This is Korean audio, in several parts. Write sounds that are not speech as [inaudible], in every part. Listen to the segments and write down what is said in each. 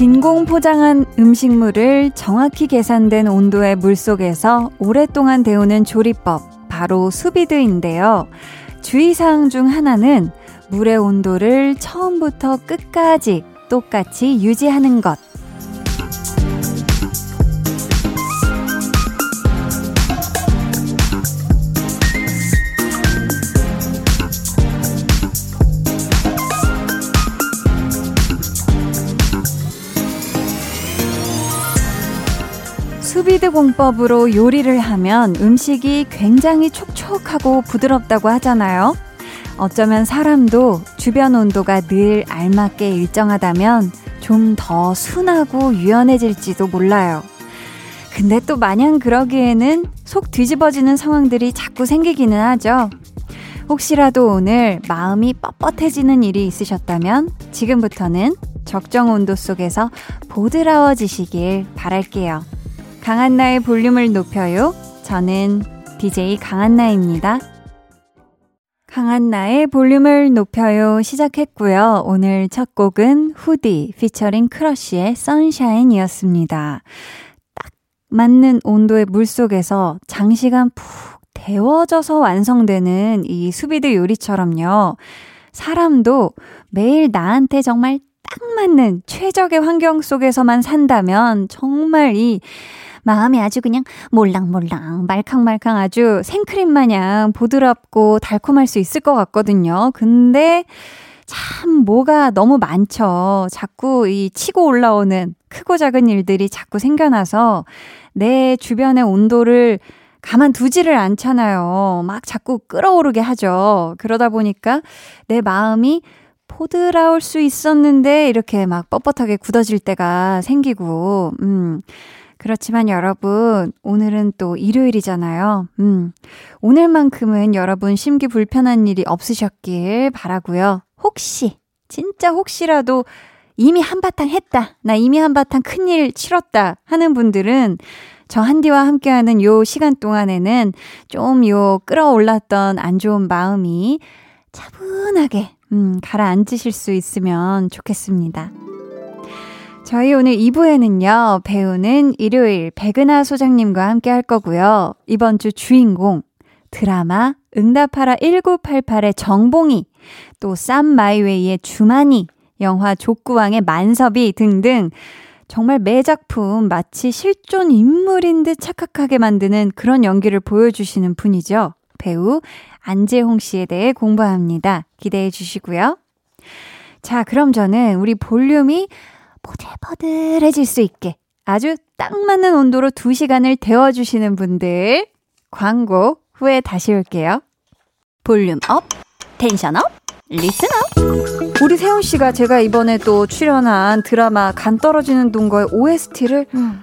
진공 포장한 음식물을 정확히 계산된 온도의 물 속에서 오랫동안 데우는 조리법, 바로 수비드인데요. 주의사항 중 하나는 물의 온도를 처음부터 끝까지 똑같이 유지하는 것. 수비드 공법으로 요리를 하면 음식이 굉장히 촉촉하고 부드럽다고 하잖아요. 어쩌면 사람도 주변 온도가 늘 알맞게 일정하다면 좀 더 순하고 유연해질지도 몰라요. 근데 또 마냥 그러기에는 속 뒤집어지는 상황들이 자꾸 생기기는 하죠. 혹시라도 오늘 마음이 뻣뻣해지는 일이 있으셨다면 지금부터는 적정 온도 속에서 보드라워지시길 바랄게요. 강한나의 볼륨을 높여요. 저는 DJ 강한나입니다. 강한 나의 볼륨을 높여요 시작했고요. 오늘 첫 곡은 후디 피처링 크러쉬의 선샤인이었습니다. 딱 맞는 온도의 물 속에서 장시간 푹 데워져서 완성되는 이 수비드 요리처럼요. 사람도 매일 나한테 정말 딱 맞는 최적의 환경 속에서만 산다면 정말 이 마음이 아주 그냥 몰랑몰랑 말캉말캉 아주 생크림 마냥 부드럽고 달콤할 수 있을 것 같거든요. 근데 참 뭐가 너무 많죠. 자꾸 이 치고 올라오는 크고 작은 일들이 자꾸 생겨나서 내 주변의 온도를 가만두지를 않잖아요. 막 자꾸 끌어오르게 하죠. 그러다 보니까 내 마음이 포드라올 수 있었는데 이렇게 막 뻣뻣하게 굳어질 때가 생기고, 음. 그렇지만 여러분, 오늘은 또 일요일이잖아요. 음. 오늘만큼은 여러분 심기 불편한 일이 없으셨길 바라고요. 혹시, 진짜 혹시라도 이미 한바탕 했다. 나 이미 한바탕 큰일 치렀다. 하는 분들은 저 한디와 함께하는 요 시간 동안에는 좀 요 끌어올랐던 안 좋은 마음이 차분하게, 음, 가라앉으실 수 있으면 좋겠습니다. 저희 오늘 2부에는요, 배우는 일요일 백은하 소장님과 함께 할 거고요. 이번 주 주인공, 드라마 응답하라 1988의 정봉이, 또 쌈 마이웨이의 주만이, 영화 족구왕의 만섭이 등등 정말 매 작품 마치 실존 인물인 듯 착각하게 만드는 그런 연기를 보여주시는 분이죠. 배우 안재홍 씨에 대해 공부합니다. 기대해 주시고요. 자, 그럼 저는 우리 볼륨이 보들보들해질 수 있게 아주 딱 맞는 온도로 2시간을 데워주시는 분들 광고 후에 다시 올게요. Volume up, tension up, listen up. 우리 세훈 씨가 제가 이번에 또 출연한 드라마 간 떨어지는 동거의 OST를 음.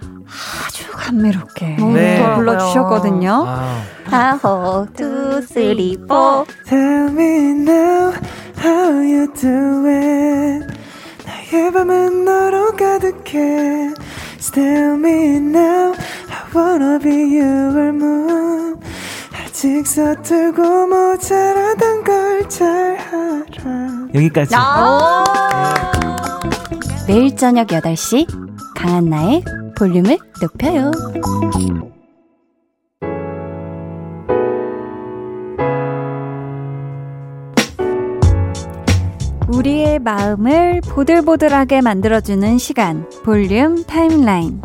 아주 감미롭게 네. 또 불러주셨거든요. 아호, two, three, four. Tell me now how you do it. 나의 밤은 너로 가득해. Tell me now I wanna be your moon 아직 서툴고 모자라던 걸 잘 알아 여기까지. 매일 저녁 8시 강한나의 볼륨을 높여요 마음을 보들보들하게 만들어주는 시간, 볼륨 타임라인.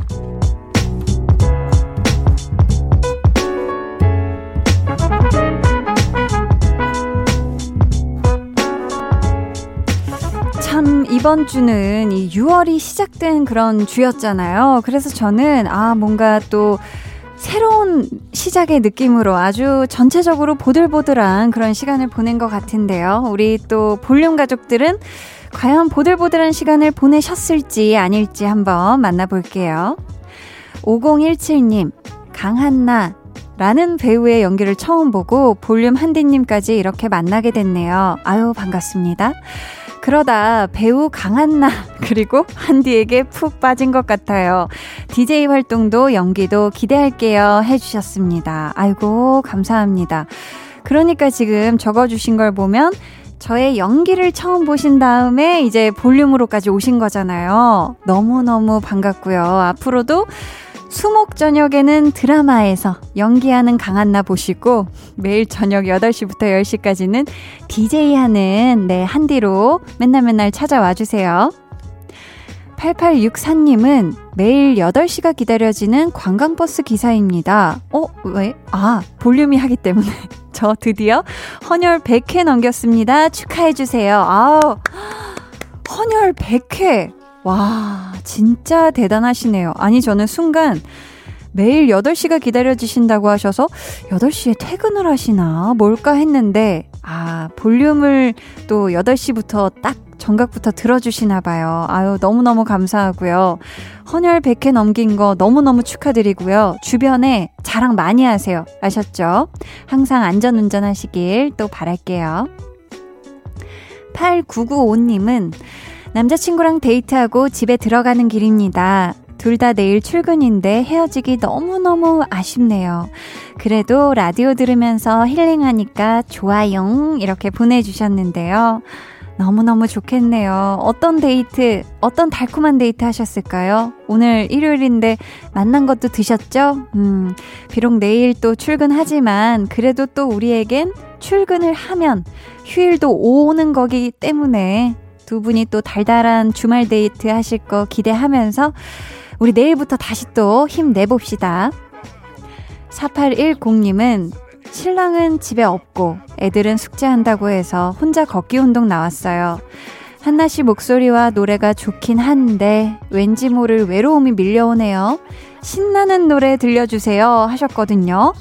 참, 이번 주는 이 6월이 시작된 그런 주였잖아요. 그래서 저는, 아, 뭔가 또, 새로운 시작의 느낌으로 아주 전체적으로 보들보들한 그런 시간을 보낸 것 같은데요. 우리 또 볼륨 가족들은 과연 보들보들한 시간을 보내셨을지 아닐지 한번 만나볼게요. 5017님, 강한나, 라는 배우의 연기를 처음 보고 볼륨 한디님까지 이렇게 만나게 됐네요. 아유, 반갑습니다. 그러다 배우 강한나 [laughs] 그리고 한디에게 푹 빠진 것 같아요. DJ 활동도 연기도 기대할게요 해주셨습니다. 아이고 감사합니다. 그러니까 지금 적어주신 걸 보면 저의 연기를 처음 보신 다음에 이제 볼륨으로까지 오신 거잖아요. 너무너무 반갑고요. 앞으로도 수목 저녁에는 드라마에서 연기하는 강한나 보시고 매일 저녁 8시부터 10시까지는 DJ 하는 네, 한디로 맨날 맨날 찾아와 주세요. 8864님은 매일 8시가 기다려지는 관광버스 기사입니다. 어, 왜? 아, 볼륨이 하기 때문에. [laughs] 저 드디어 헌혈 100회 넘겼습니다. 축하해주세요. 아우, [gasps] 헌혈 100회. 와, 진짜 대단하시네요. 아니, 저는 순간 매일 8시가 기다려지신다고 하셔서 8시에 퇴근을 하시나? 뭘까 했는데, 아, 볼륨을 또 8시부터 딱 정각부터 들어주시나 봐요. 아유, 너무너무 감사하고요. 헌혈 100회 넘긴 거 너무너무 축하드리고요. 주변에 자랑 많이 하세요. 아셨죠? 항상 안전 운전 하시길 또 바랄게요. 8995님은 남자친구랑 데이트하고 집에 들어가는 길입니다. 둘 다 내일 출근인데 헤어지기 너무너무 아쉽네요. 그래도 라디오 들으면서 힐링하니까 좋아요. 이렇게 보내주셨는데요. 너무너무 좋겠네요. 어떤 데이트, 어떤 달콤한 데이트 하셨을까요? 오늘 일요일인데 맛난 것도 드셨죠? 음, 비록 내일 또 출근하지만 그래도 또 우리에겐 출근을 하면 휴일도 오는 거기 때문에 두 분이 또 달달한 주말 데이트 하실 거 기대하면서 우리 내일부터 다시 또 힘내봅시다. 4810님은 신랑은 집에 없고 애들은 숙제한다고 해서 혼자 걷기 운동 나왔어요. 한나 씨 목소리와 노래가 좋긴 한데 왠지 모를 외로움이 밀려오네요. 신나는 노래 들려주세요 하셨거든요.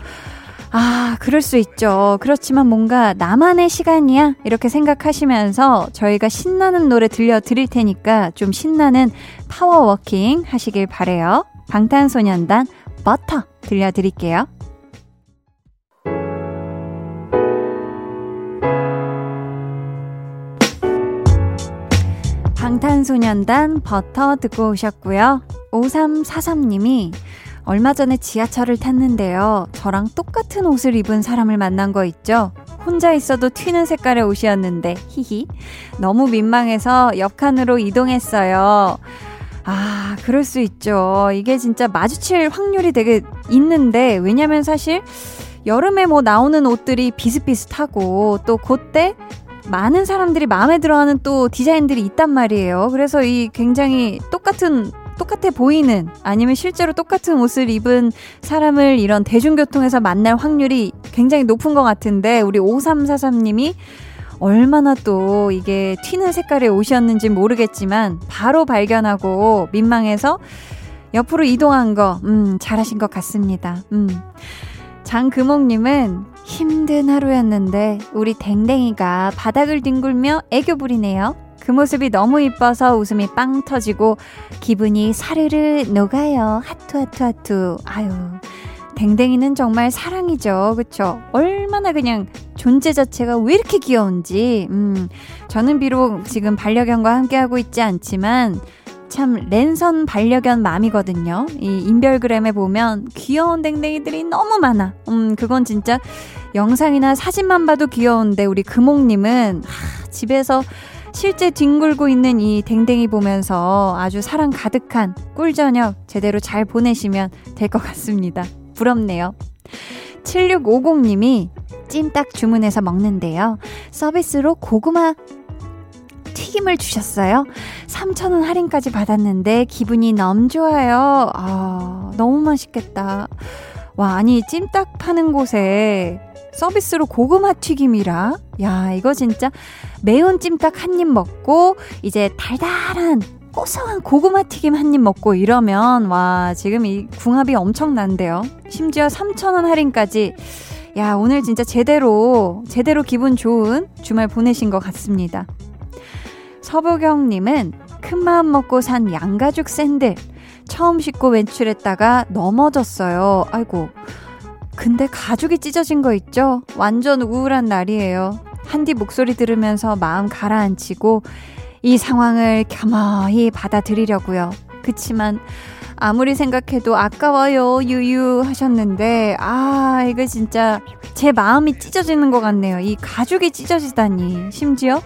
아, 그럴 수 있죠. 그렇지만 뭔가 나만의 시간이야. 이렇게 생각하시면서 저희가 신나는 노래 들려드릴 테니까 좀 신나는 파워워킹 하시길 바래요. 방탄소년단 버터 들려드릴게요. 방탄소년단 버터 듣고 오셨고요. 5343님이 얼마 전에 지하철을 탔는데요. 저랑 똑같은 옷을 입은 사람을 만난 거 있죠? 혼자 있어도 튀는 색깔의 옷이었는데, 히히. 너무 민망해서 옆칸으로 이동했어요. 아, 그럴 수 있죠. 이게 진짜 마주칠 확률이 되게 있는데, 왜냐면 사실 여름에 뭐 나오는 옷들이 비슷비슷하고, 또 그때 많은 사람들이 마음에 들어하는 또 디자인들이 있단 말이에요. 그래서 이 굉장히 똑같은 똑같아 보이는 아니면 실제로 똑같은 옷을 입은 사람을 이런 대중교통에서 만날 확률이 굉장히 높은 것 같은데 우리 5343님이 얼마나 또 이게 튀는 색깔의 옷이었는지 모르겠지만 바로 발견하고 민망해서 옆으로 이동한 거, 음, 잘하신 것 같습니다. 음. 장금옥님은 힘든 하루였는데 우리 댕댕이가 바닥을 뒹굴며 애교 부리네요. 그 모습이 너무 이뻐서 웃음이 빵 터지고 기분이 사르르 녹아요. 하투 하투 하투. 아유. 댕댕이는 정말 사랑이죠. 그쵸? 얼마나 그냥 존재 자체가 왜 이렇게 귀여운지. 음, 저는 비록 지금 반려견과 함께하고 있지 않지만 참 랜선 반려견 맘이거든요. 이 인별그램에 보면 귀여운 댕댕이들이 너무 많아. 음, 그건 진짜 영상이나 사진만 봐도 귀여운데 우리 금옥님은 하, 집에서 실제 뒹굴고 있는 이 댕댕이 보면서 아주 사랑 가득한 꿀저녁 제대로 잘 보내시면 될 것 같습니다. 부럽네요. 7650님이 찜닭 주문해서 먹는데요. 서비스로 고구마 튀김을 주셨어요. 3,000원 할인까지 받았는데 기분이 너무 좋아요. 아, 너무 맛있겠다. 와, 아니, 찜닭 파는 곳에 서비스로 고구마 튀김이라. 야, 이거 진짜 매운 찜닭 한 입 먹고 이제 달달한 고소한 고구마 튀김 한 입 먹고 이러면 와, 지금 이 궁합이 엄청난데요. 심지어 3,000원 할인까지. 야, 오늘 진짜 제대로 제대로 기분 좋은 주말 보내신 것 같습니다. 서보경 님은 큰 마음 먹고 산 양가죽 샌들 처음 신고 외출했다가 넘어졌어요. 아이고. 근데 가죽이 찢어진 거 있죠? 완전 우울한 날이에요. 한디 목소리 들으면서 마음 가라앉히고 이 상황을 겸허히 받아들이려고요. 그치만 아무리 생각해도 아까워요, 유유 하셨는데, 아, 이거 진짜 제 마음이 찢어지는 것 같네요. 이 가죽이 찢어지다니. 심지어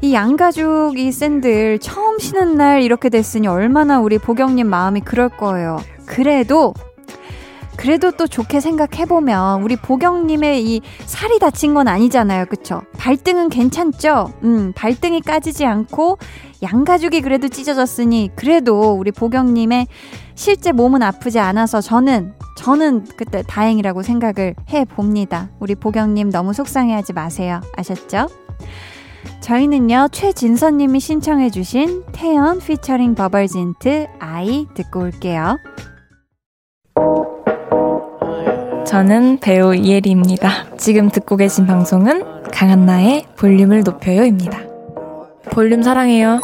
이 양가죽 이 샌들 처음 신은 날 이렇게 됐으니 얼마나 우리 보경님 마음이 그럴 거예요. 그래도 그래도 또 좋게 생각해보면 우리 보경님의 이 살이 다친 건 아니잖아요. 그쵸? 발등은 괜찮죠? 음, 발등이 까지지 않고 양가죽이 그래도 찢어졌으니 그래도 우리 보경님의 실제 몸은 아프지 않아서 저는 저는 그때 다행이라고 생각을 해 봅니다. 우리 보경님 너무 속상해하지 마세요. 아셨죠? 저희는요, 최진선님이 신청해주신 태연 피처링 버벌진트 아이 듣고 올게요. 저는 배우 이혜리입니다. 지금 듣고 계신 방송은 강한나의 볼륨을 높여요입니다. 볼륨 사랑해요.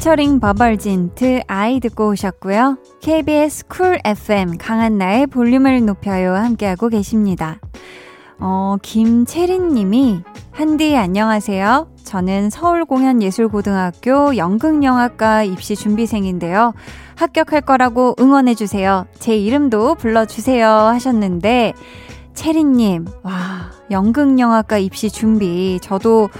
피처링 버벌진트 아이 듣고 오셨고요. KBS 쿨 FM 강한나의 볼륨을 높여요 함께하고 계십니다. 어, 김채린 님이 한디 안녕하세요. 저는 서울공연예술고등학교 연극영화과 입시 준비생인데요. 합격할 거라고 응원해주세요. 제 이름도 불러주세요 하셨는데, 채린님, 와, 연극영화과 입시 준비, 저도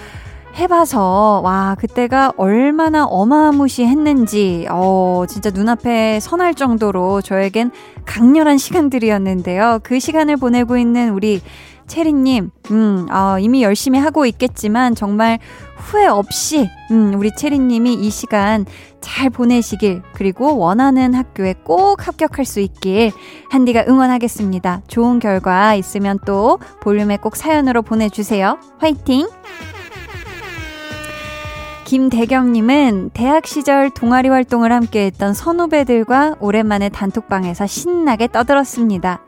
해봐서, 와, 그때가 얼마나 어마무시했는지, 어, 진짜 눈앞에 선할 정도로 저에겐 강렬한 시간들이었는데요. 그 시간을 보내고 있는 우리 체리님, 음, 어, 이미 열심히 하고 있겠지만 정말 후회 없이, 음, 우리 체리님이 이 시간 잘 보내시길, 그리고 원하는 학교에 꼭 합격할 수 있길, 한디가 응원하겠습니다. 좋은 결과 있으면 또 볼륨에 꼭 사연으로 보내주세요. 화이팅! 김대경님은 대학 시절 동아리 활동을 함께 했던 선후배들과 오랜만에 단톡방에서 신나게 떠들었습니다.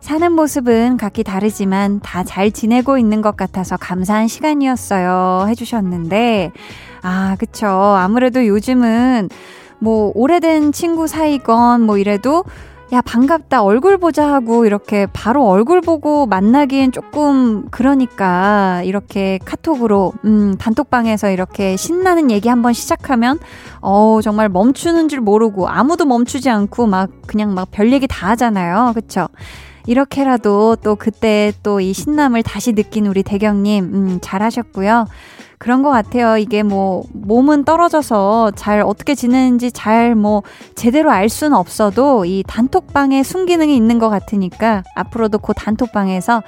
사는 모습은 각기 다르지만 다 잘 지내고 있는 것 같아서 감사한 시간이었어요. 해주셨는데, 아, 그쵸. 아무래도 요즘은 뭐 오래된 친구 사이건 뭐 이래도 야, 반갑다, 얼굴 보자 하고 이렇게 바로 얼굴 보고 만나기엔 조금 그러니까 이렇게 카톡으로, 음, 단톡방에서 이렇게 신나는 얘기 한번 시작하면, 어 정말 멈추는 줄 모르고 아무도 멈추지 않고 막 그냥 막 별 얘기 다 하잖아요. 그쵸? 이렇게라도 또 그때 또 이 신남을 다시 느낀 우리 대경님, 음, 잘하셨고요. 그런 것 같아요. 이게 뭐, 몸은 떨어져서 잘 어떻게 지내는지 잘 뭐, 제대로 알 수는 없어도 이 단톡방에 순기능이 있는 것 같으니까 앞으로도 그 단톡방에서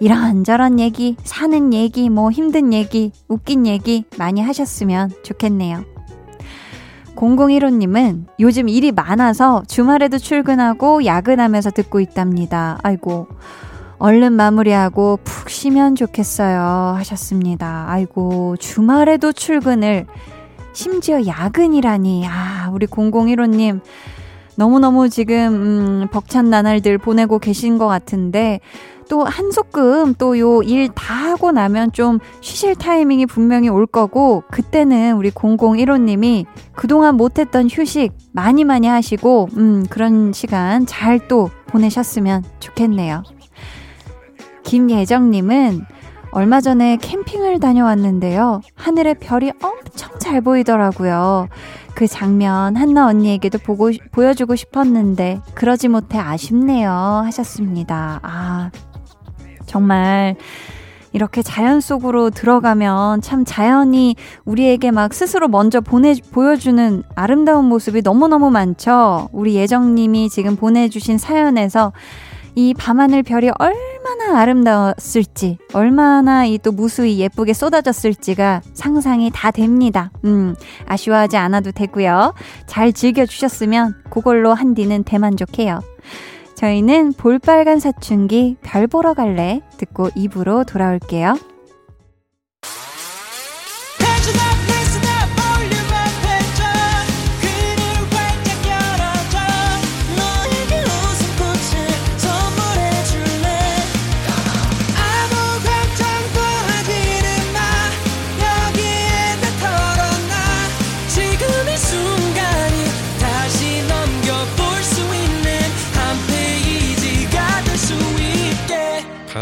이런저런 얘기, 사는 얘기, 뭐 힘든 얘기, 웃긴 얘기 많이 하셨으면 좋겠네요. 0015님은 요즘 일이 많아서 주말에도 출근하고 야근하면서 듣고 있답니다. 아이고. 얼른 마무리하고 푹 쉬면 좋겠어요. 하셨습니다. 아이고, 주말에도 출근을, 심지어 야근이라니. 아, 우리 0015님. 너무너무 지금, 음, 벅찬 나날들 보내고 계신 것 같은데, 또 한소끔 또 요 일 다 하고 나면 좀 쉬실 타이밍이 분명히 올 거고, 그때는 우리 0015님이 그동안 못했던 휴식 많이 많이 하시고, 음, 그런 시간 잘 또 보내셨으면 좋겠네요. 김예정님은 얼마 전에 캠핑을 다녀왔는데요. 하늘에 별이 엄청 잘 보이더라고요. 그 장면 한나 언니에게도 보고, 보여주고 싶었는데, 그러지 못해 아쉽네요. 하셨습니다. 아, 정말, 이렇게 자연 속으로 들어가면 참 자연이 우리에게 막 스스로 먼저 보내, 보여주는 아름다운 모습이 너무너무 많죠? 우리 예정님이 지금 보내주신 사연에서 이 밤하늘 별이 얼 마나 아름다웠을지, 얼마나 이 또 무수히 예쁘게 쏟아졌을지가 상상이 다 됩니다. 음, 아쉬워하지 않아도 되고요. 잘 즐겨주셨으면 그걸로 한디는 대만족해요. 저희는 볼빨간 사춘기 별 보러 갈래 듣고 입으로 돌아올게요.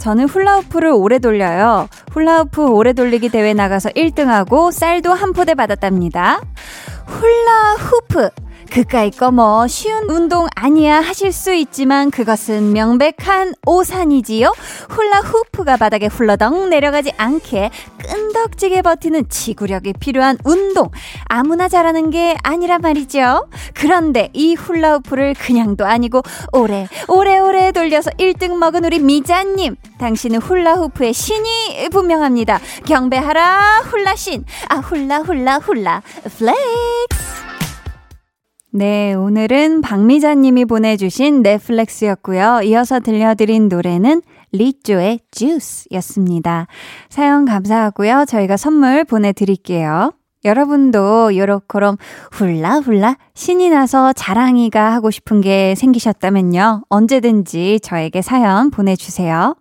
저는 훌라후프를 오래 돌려요. 훌라후프 오래 돌리기 대회 나가서 1등하고 쌀도 한 포대 받았답니다. 훌라후프. 그까이 거 뭐 쉬운 운동 아니야 하실 수 있지만 그것은 명백한 오산이지요. 훌라후프가 바닥에 훌러덩 내려가지 않게 끈덕지게 버티는 지구력이 필요한 운동. 아무나 잘하는 게 아니란 말이죠. 그런데 이 훌라후프를 그냥도 아니고 오래 오래오래 돌려서 1등 먹은 우리 미자님. 당신은 훌라후프의 신이 분명합니다. 경배하라 훌라신. 아 훌라 훌라 훌라 flex. 네, 오늘은 박미자님이 보내주신 네 flex였고요. 이어서 들려드린 노래는 Lizzo의 Juice였습니다. 사연 감사하고요. 저희가 선물 보내드릴게요. 여러분도 요렇게럼 훌라훌라 신이 나서 자랑이가 하고 싶은 게 생기셨다면요. 언제든지 저에게 사연 보내주세요.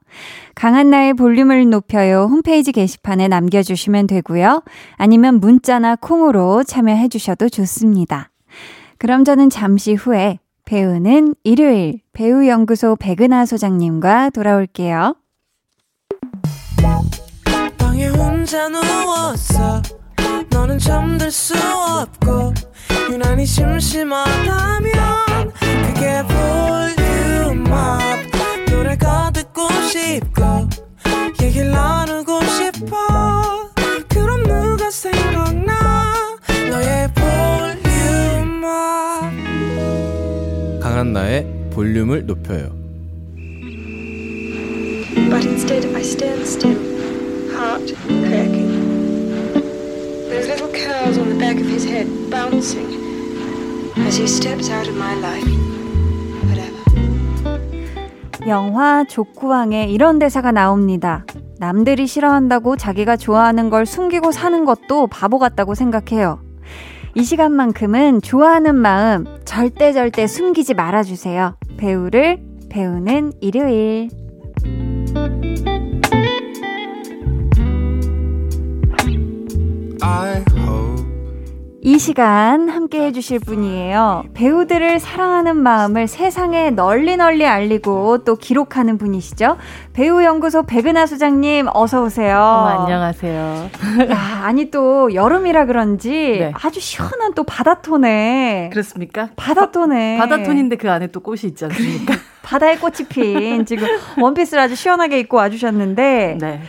강한나의 볼륨을 높여요 홈페이지 게시판에 남겨주시면 되고요. 아니면 문자나 콩으로 참여해 주셔도 좋습니다. 그럼 저는 잠시 후에 배우는 일요일 배우연구소 백은하 소장님과 돌아올게요. 유난히 심심하다면 그게 볼 강한나의 볼륨을 높여요. But instead I stand still, heart cracking. Those little curls on the back of his head bouncing as he steps out of my life. Whatever. 영화 족구왕에 이런 대사가 나옵니다. 남들이 싫어한다고 자기가 좋아하는 걸 숨기고 사는 것도 바보 같다고 생각해요. 이 시간만큼은 좋아하는 마음 절대 절대 숨기지 말아주세요. 배우를 배우는 일요일. 이 시간 함께 해주실 분이에요. 배우들을 사랑하는 마음을 세상에 널리 널리 알리고 또 기록하는 분이시죠. 배우연구소 백은하 소장님, 어서오세요. 어, 안녕하세요. 야, 아니 또 여름이라 그런지 네. 아주 시원한 또 바다톤에. 그렇습니까? 바다톤에. 바다톤인데 그 안에 또 꽃이 있지 않습니까? [laughs] 바다에 꽃이 핀 지금 원피스를 아주 시원하게 입고 와주셨는데. 네.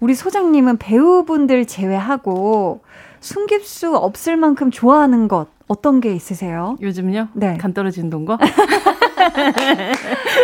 우리 소장님은 배우분들 제외하고 숨길 수 없을 만큼 좋아하는 것 어떤 게 있으세요? 요즘요? 네. 간 떨어진 동거? [laughs]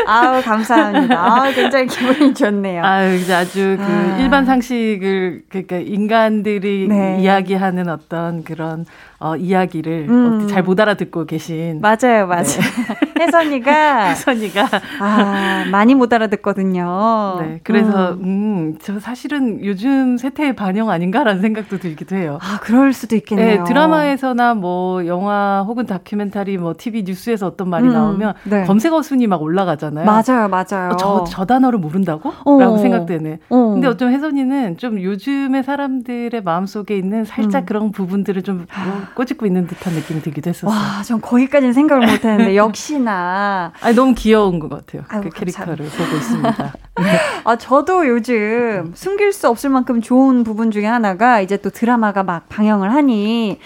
아우 감사합니다. 아 굉장히 기분이 좋네요. 아유 이제 아주 그 아. 일반 상식을 그러니까 인간들이 네. 이야기하는 어떤 그런 어, 이야기를 음. 잘못 알아듣고 계신 맞아요, 맞아요. 네. [laughs] 혜선이가 [laughs] 혜선이가 아 많이 못 알아듣거든요. 네, 그래서 음. 음, 저 사실은 요즘 세태의 반영 아닌가라는 생각도 들기도 해요. 아 그럴 수도 있겠네요. 네, 드라마에서나 뭐 영화 혹은 다큐멘터리 뭐 TV 뉴스에서 어떤 말이 음. 나오면 네. 검색어 순위 막 올라가잖아요. 맞아요, 맞아요. 어, 저, 저 단어를 모른다고? 어. 라고 생각되네. 어. 근데 어쩜 혜선이는 좀 요즘의 사람들의 마음속에 있는 살짝 음. 그런 부분들을 좀 꼬집고 있는 듯한 느낌이 들기도 했었어요. 와, 전 거기까지는 생각을 못 했는데 [laughs] 역시나 아니 너무 귀여운 것 같아요. 아유, 그 캐릭터를 감사합니다. 보고 있습니다. [laughs] 아, 저도 요즘 숨길 수 없을 만큼 좋은 부분 중에 하나가 이제 또 드라마가 막 방영을 하니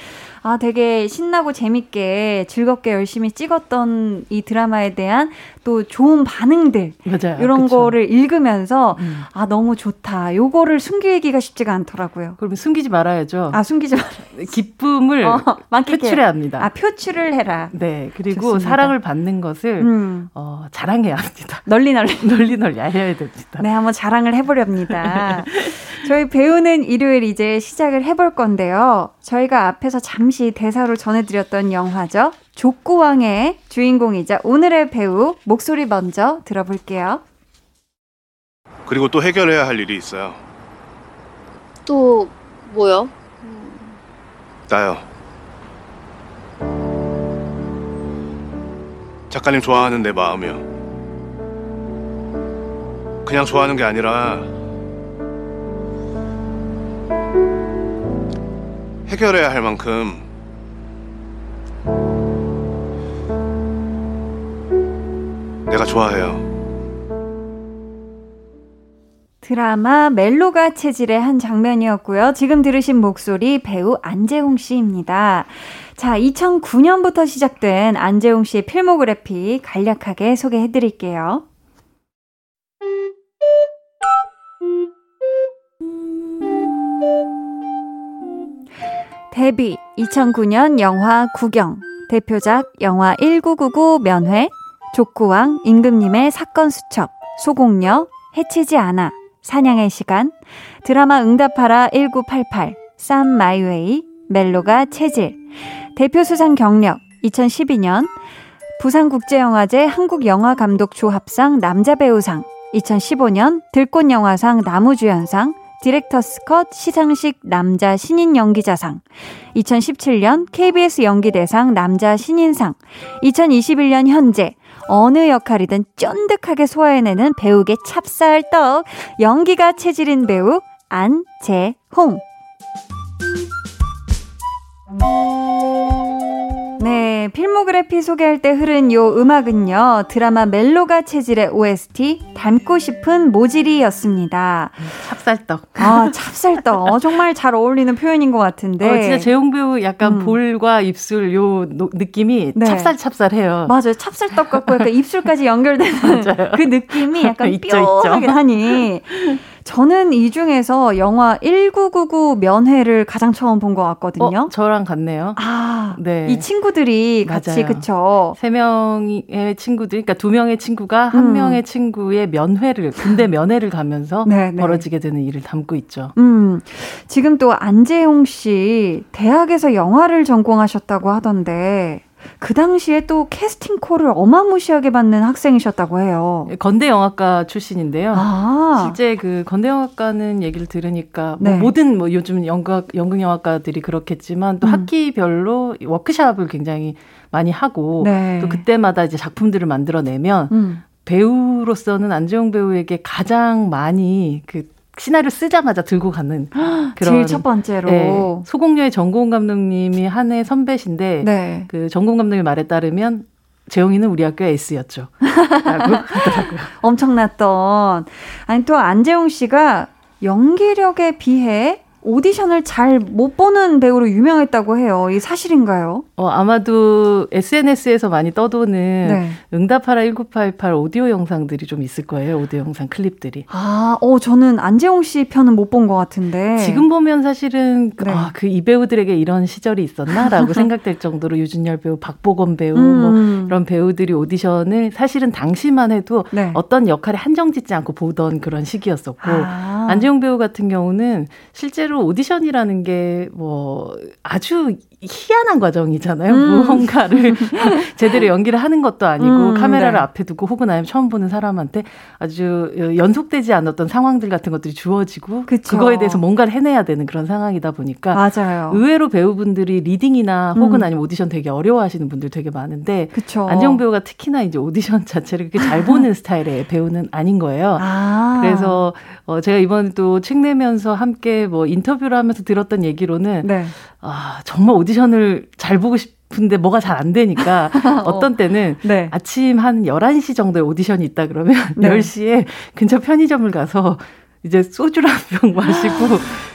아, 되게 신나고 재밌게 즐겁게 열심히 찍었던 이 드라마에 대한 또 좋은 반응들 맞아요. 이런 그쵸. 거를 읽으면서 음. 아 너무 좋다. 요거를 숨기기가 쉽지가 않더라고요. 그러면 숨기지 말아야죠. 아 숨기지 말. 기쁨을 어, 표출해야 합니다. 아 표출을 해라. 네 그리고 좋습니다. 사랑을 받는 것을 음. 어, 자랑해야 합니다. 널리 널리 [laughs] 널리 널리 알려야 됩니다. 네 한번 자랑을 해보렵니다. [laughs] 저희 배우는 일요일 이제 시작을 해볼 건데요. 저희가 앞에서 잠시 대사로 전해드렸던 영화죠. 족구왕의 주인공이자 오늘의 배우 목소리 먼저 들어볼게요. 그리고 또 해결해야 할 일이 있어요. 또 뭐요? 나요. 작가님 좋아하는 내 마음이요. 그냥 좋아하는 게 아니라 해결해야 할 만큼 내가 좋아해요. 드라마 멜로가 체질의 한 장면이었고요. 지금 들으신 목소리 배우 안재홍 씨입니다. 자, 2009년부터 시작된 안재홍 씨의 필모그래피 간략하게 소개해 드릴게요. 데뷔 2009년 영화 구경. 대표작 영화 1999 면회 족구왕 임금님의 사건 수첩 소공녀 해치지 않아 사냥의 시간, 드라마 응답하라 1988, 쌈 my way, 멜로가 체질, 대표 수상 경력 2012년 부산국제영화제 한국영화감독조합상 남자배우상 2015년 들꽃영화상 남우주연상 Director's Cut 시상식 남자 신인 연기자상. 2017년 KBS 연기대상 남자 신인상. 2021년 현재 어느 역할이든 쫀득하게 소화해내는 배우계 찹쌀떡, 연기가 체질인 배우 안재홍. 네, 필모그래피 소개할 때 흐른 요 음악은요, 드라마 멜로가 체질의 OST, 닮고 싶은 모질이였습니다. 찹쌀떡. 아, 찹쌀떡. 어, 정말 잘 어울리는 표현인 것 같은데. 어, 진짜 재용 배우 약간 음. 볼과 입술 요 노, 느낌이 네. 찹쌀찹쌀해요. 맞아요. 찹쌀떡 같고 약간 입술까지 연결되는 [laughs] 그 느낌이 약간 [laughs] 뾰하게 하니. 저는 이 중에서 영화 1999 면회를 가장 처음 본 것 같거든요. 어, 저랑 같네요. 아, 네. 이 친구 들이 같이 맞아요. 그쵸. 세 명의 친구들, 그러니까 두 명의 친구가 한 음. 명의 친구의 면회를 군대 면회를 가면서 [laughs] 네, 네. 벌어지게 되는 일을 담고 있죠. 음, 지금 또 안재용 씨 대학에서 영화를 전공하셨다고 하던데 그 당시에 또 캐스팅 콜을 어마무시하게 받는 학생이셨다고 해요. 건대 영화과 출신인데요. 아. 실제 그 건대 영화과는 얘기를 들으니까 뭐 네. 뭐 모든 뭐 요즘 연극 연극 영화과들이 그렇겠지만 또 음. 학기별로 워크샵을 굉장히 많이 하고 네. 또 그때마다 이제 작품들을 만들어내면 음. 배우로서는 안재홍 배우에게 가장 많이 그 시나리오 쓰자마자 들고 가는 [gasps] 그런 제일 첫 번째로 네, 소공녀의 전공 감독님이 한 해 선배신데 네. 그 전공 감독님 말에 따르면 재용이는 우리. [laughs] 라고 하더라고요. 엄청났던 아니 또 안재용 씨가 연기력에 비해 오디션을 잘 못 보는 배우로 유명했다고 해요. 이 사실인가요? 어, 아마도 SNS에서 많이 떠도는 네. 응답하라 1988 오디오 영상들이 좀 있을 거예요. 오디오 영상 클립들이. 아, 어, 저는 안재홍 씨 편은 못 본 것 같은데. 지금 보면 사실은 네. 아, 그 이 배우들에게 이런 시절이 있었나라고 [laughs] 생각될 정도로 유준열 배우, 박보검 배우 뭐 음. 뭐 이런 배우들이 오디션을 사실은 당시만 해도 네. 어떤 역할에 한정짓지 않고 보던 그런 시기였었고 아. 안재홍 배우 같은 경우는 실제로 실제로 오디션이라는 게 뭐 아주 희한한 과정이잖아요. 음. 무언가를 [laughs] 제대로 연기를 하는 것도 아니고 음, 카메라를 네. 앞에 두고 혹은 아니면 처음 보는 사람한테 아주 연속되지 않았던 상황들 같은 것들이 주어지고 그쵸. 그거에 대해서 뭔가를 해내야 되는 그런 상황이다 보니까 맞아요. 의외로 배우분들이 reading이나 혹은 음. 아니면 오디션 되게 어려워하시는 분들 되게 많은데 그쵸. 안재홍 배우가 특히나 이제 오디션 [laughs] 자체를 그렇게 잘 보는 스타일의 배우는 아닌 거예요. 아. 그래서 어 제가 이번에 또 책 내면서 함께 뭐 인터뷰를 하면서 들었던 얘기로는 네. 아 정말 오디션을 잘 보고 싶은데 뭐가 잘 안 되니까 [laughs] 어떤 때는 네. 아침 한 11시 정도에 오디션이 있다 그러면 네. 10시에 근처 편의점을 가서 이제 소주를 한 병 마시고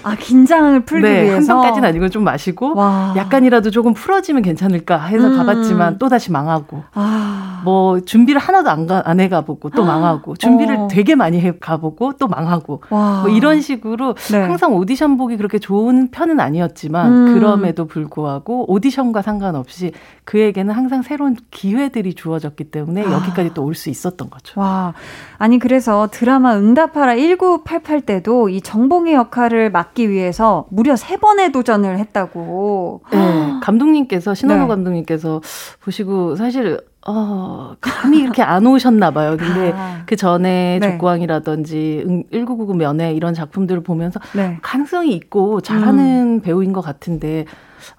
아 긴장을 풀기 네, 위해서 한 병까지는 아니고 좀 마시고 와. 약간이라도 조금 풀어지면 괜찮을까 해서 음. 가봤지만 또 다시 망하고 아. 뭐 준비를 하나도 안, 가, 안 해가보고 또 망하고 준비를 어. 되게 많이 해 가보고 또 망하고 와. 뭐 이런 식으로 네. 항상 오디션 보기 그렇게 좋은 편은 아니었지만 음. 그럼에도 불구하고 오디션과 상관없이 그에게는 항상 새로운 기회들이 주어졌기 때문에 아. 여기까지 또 올 수 있었던 거죠. 와 아니 그래서 드라마 응답하라 1988 때도 이 정봉의 역할을 맡기 위해서 무려 세 번의 도전을 했다고. 네, 감독님께서 신원호 네. 감독님께서 보시고 사실 어, 감이 이렇게 안 오셨나 봐요. 근데 아. 그 전에 네. 족구왕이라든지 1999 면회 이런 작품들을 보면서 네. 가능성이 있고 잘하는 음. 배우인 것 같은데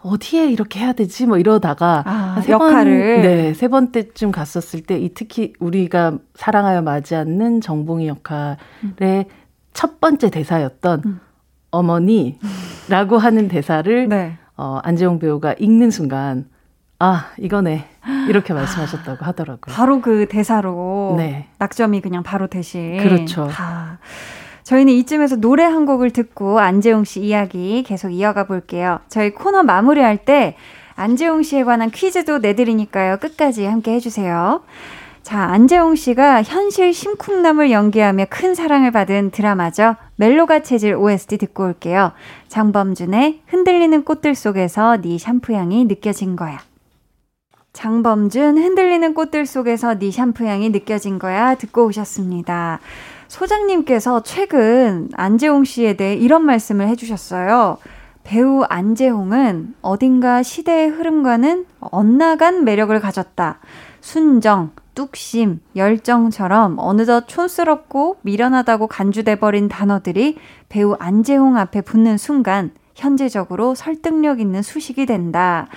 어디에 이렇게 해야 되지? 뭐 이러다가 아, 세 역할을 번, 네, 세 번째쯤 갔었을 때 이 특히 우리가 사랑하여 맞지 않는 정봉이 역할의 음. 첫 번째 대사였던 음. 어머니라고 하는 대사를 네. 어, 안재홍 배우가 읽는 순간 아, 이거네. 이렇게 [gasps] 말씀하셨다고 하더라고요. 바로 그 대사로 네. 낙점이 그냥 바로 대신. 그렇죠. 아. 저희는 이쯤에서 노래 한 곡을 듣고 안재용 씨 이야기 계속 이어가 볼게요. 저희 코너 마무리할 때 안재용 씨에 관한 퀴즈도 내드리니까요. 끝까지 함께 해주세요. 자, 안재홍 씨가 현실 심쿵남을 연기하며 큰 사랑을 받은 드라마죠. 멜로가 체질 OST 듣고 올게요. 장범준의 흔들리는 꽃들 속에서 네 샴푸 향이 느껴진 거야. 장범준 흔들리는 꽃들 속에서 네 샴푸 향이 느껴진 거야 듣고 오셨습니다. 소장님께서 최근 안재홍 씨에 대해 이런 말씀을 해주셨어요. 배우 안재홍은 어딘가 시대의 흐름과는 엇나간 매력을 가졌다. 순정, 뚝심, 열정처럼 어느덧 촌스럽고 미련하다고 간주돼버린 단어들이 배우 안재홍 앞에 붙는 순간 현재적으로 설득력 있는 수식이 된다.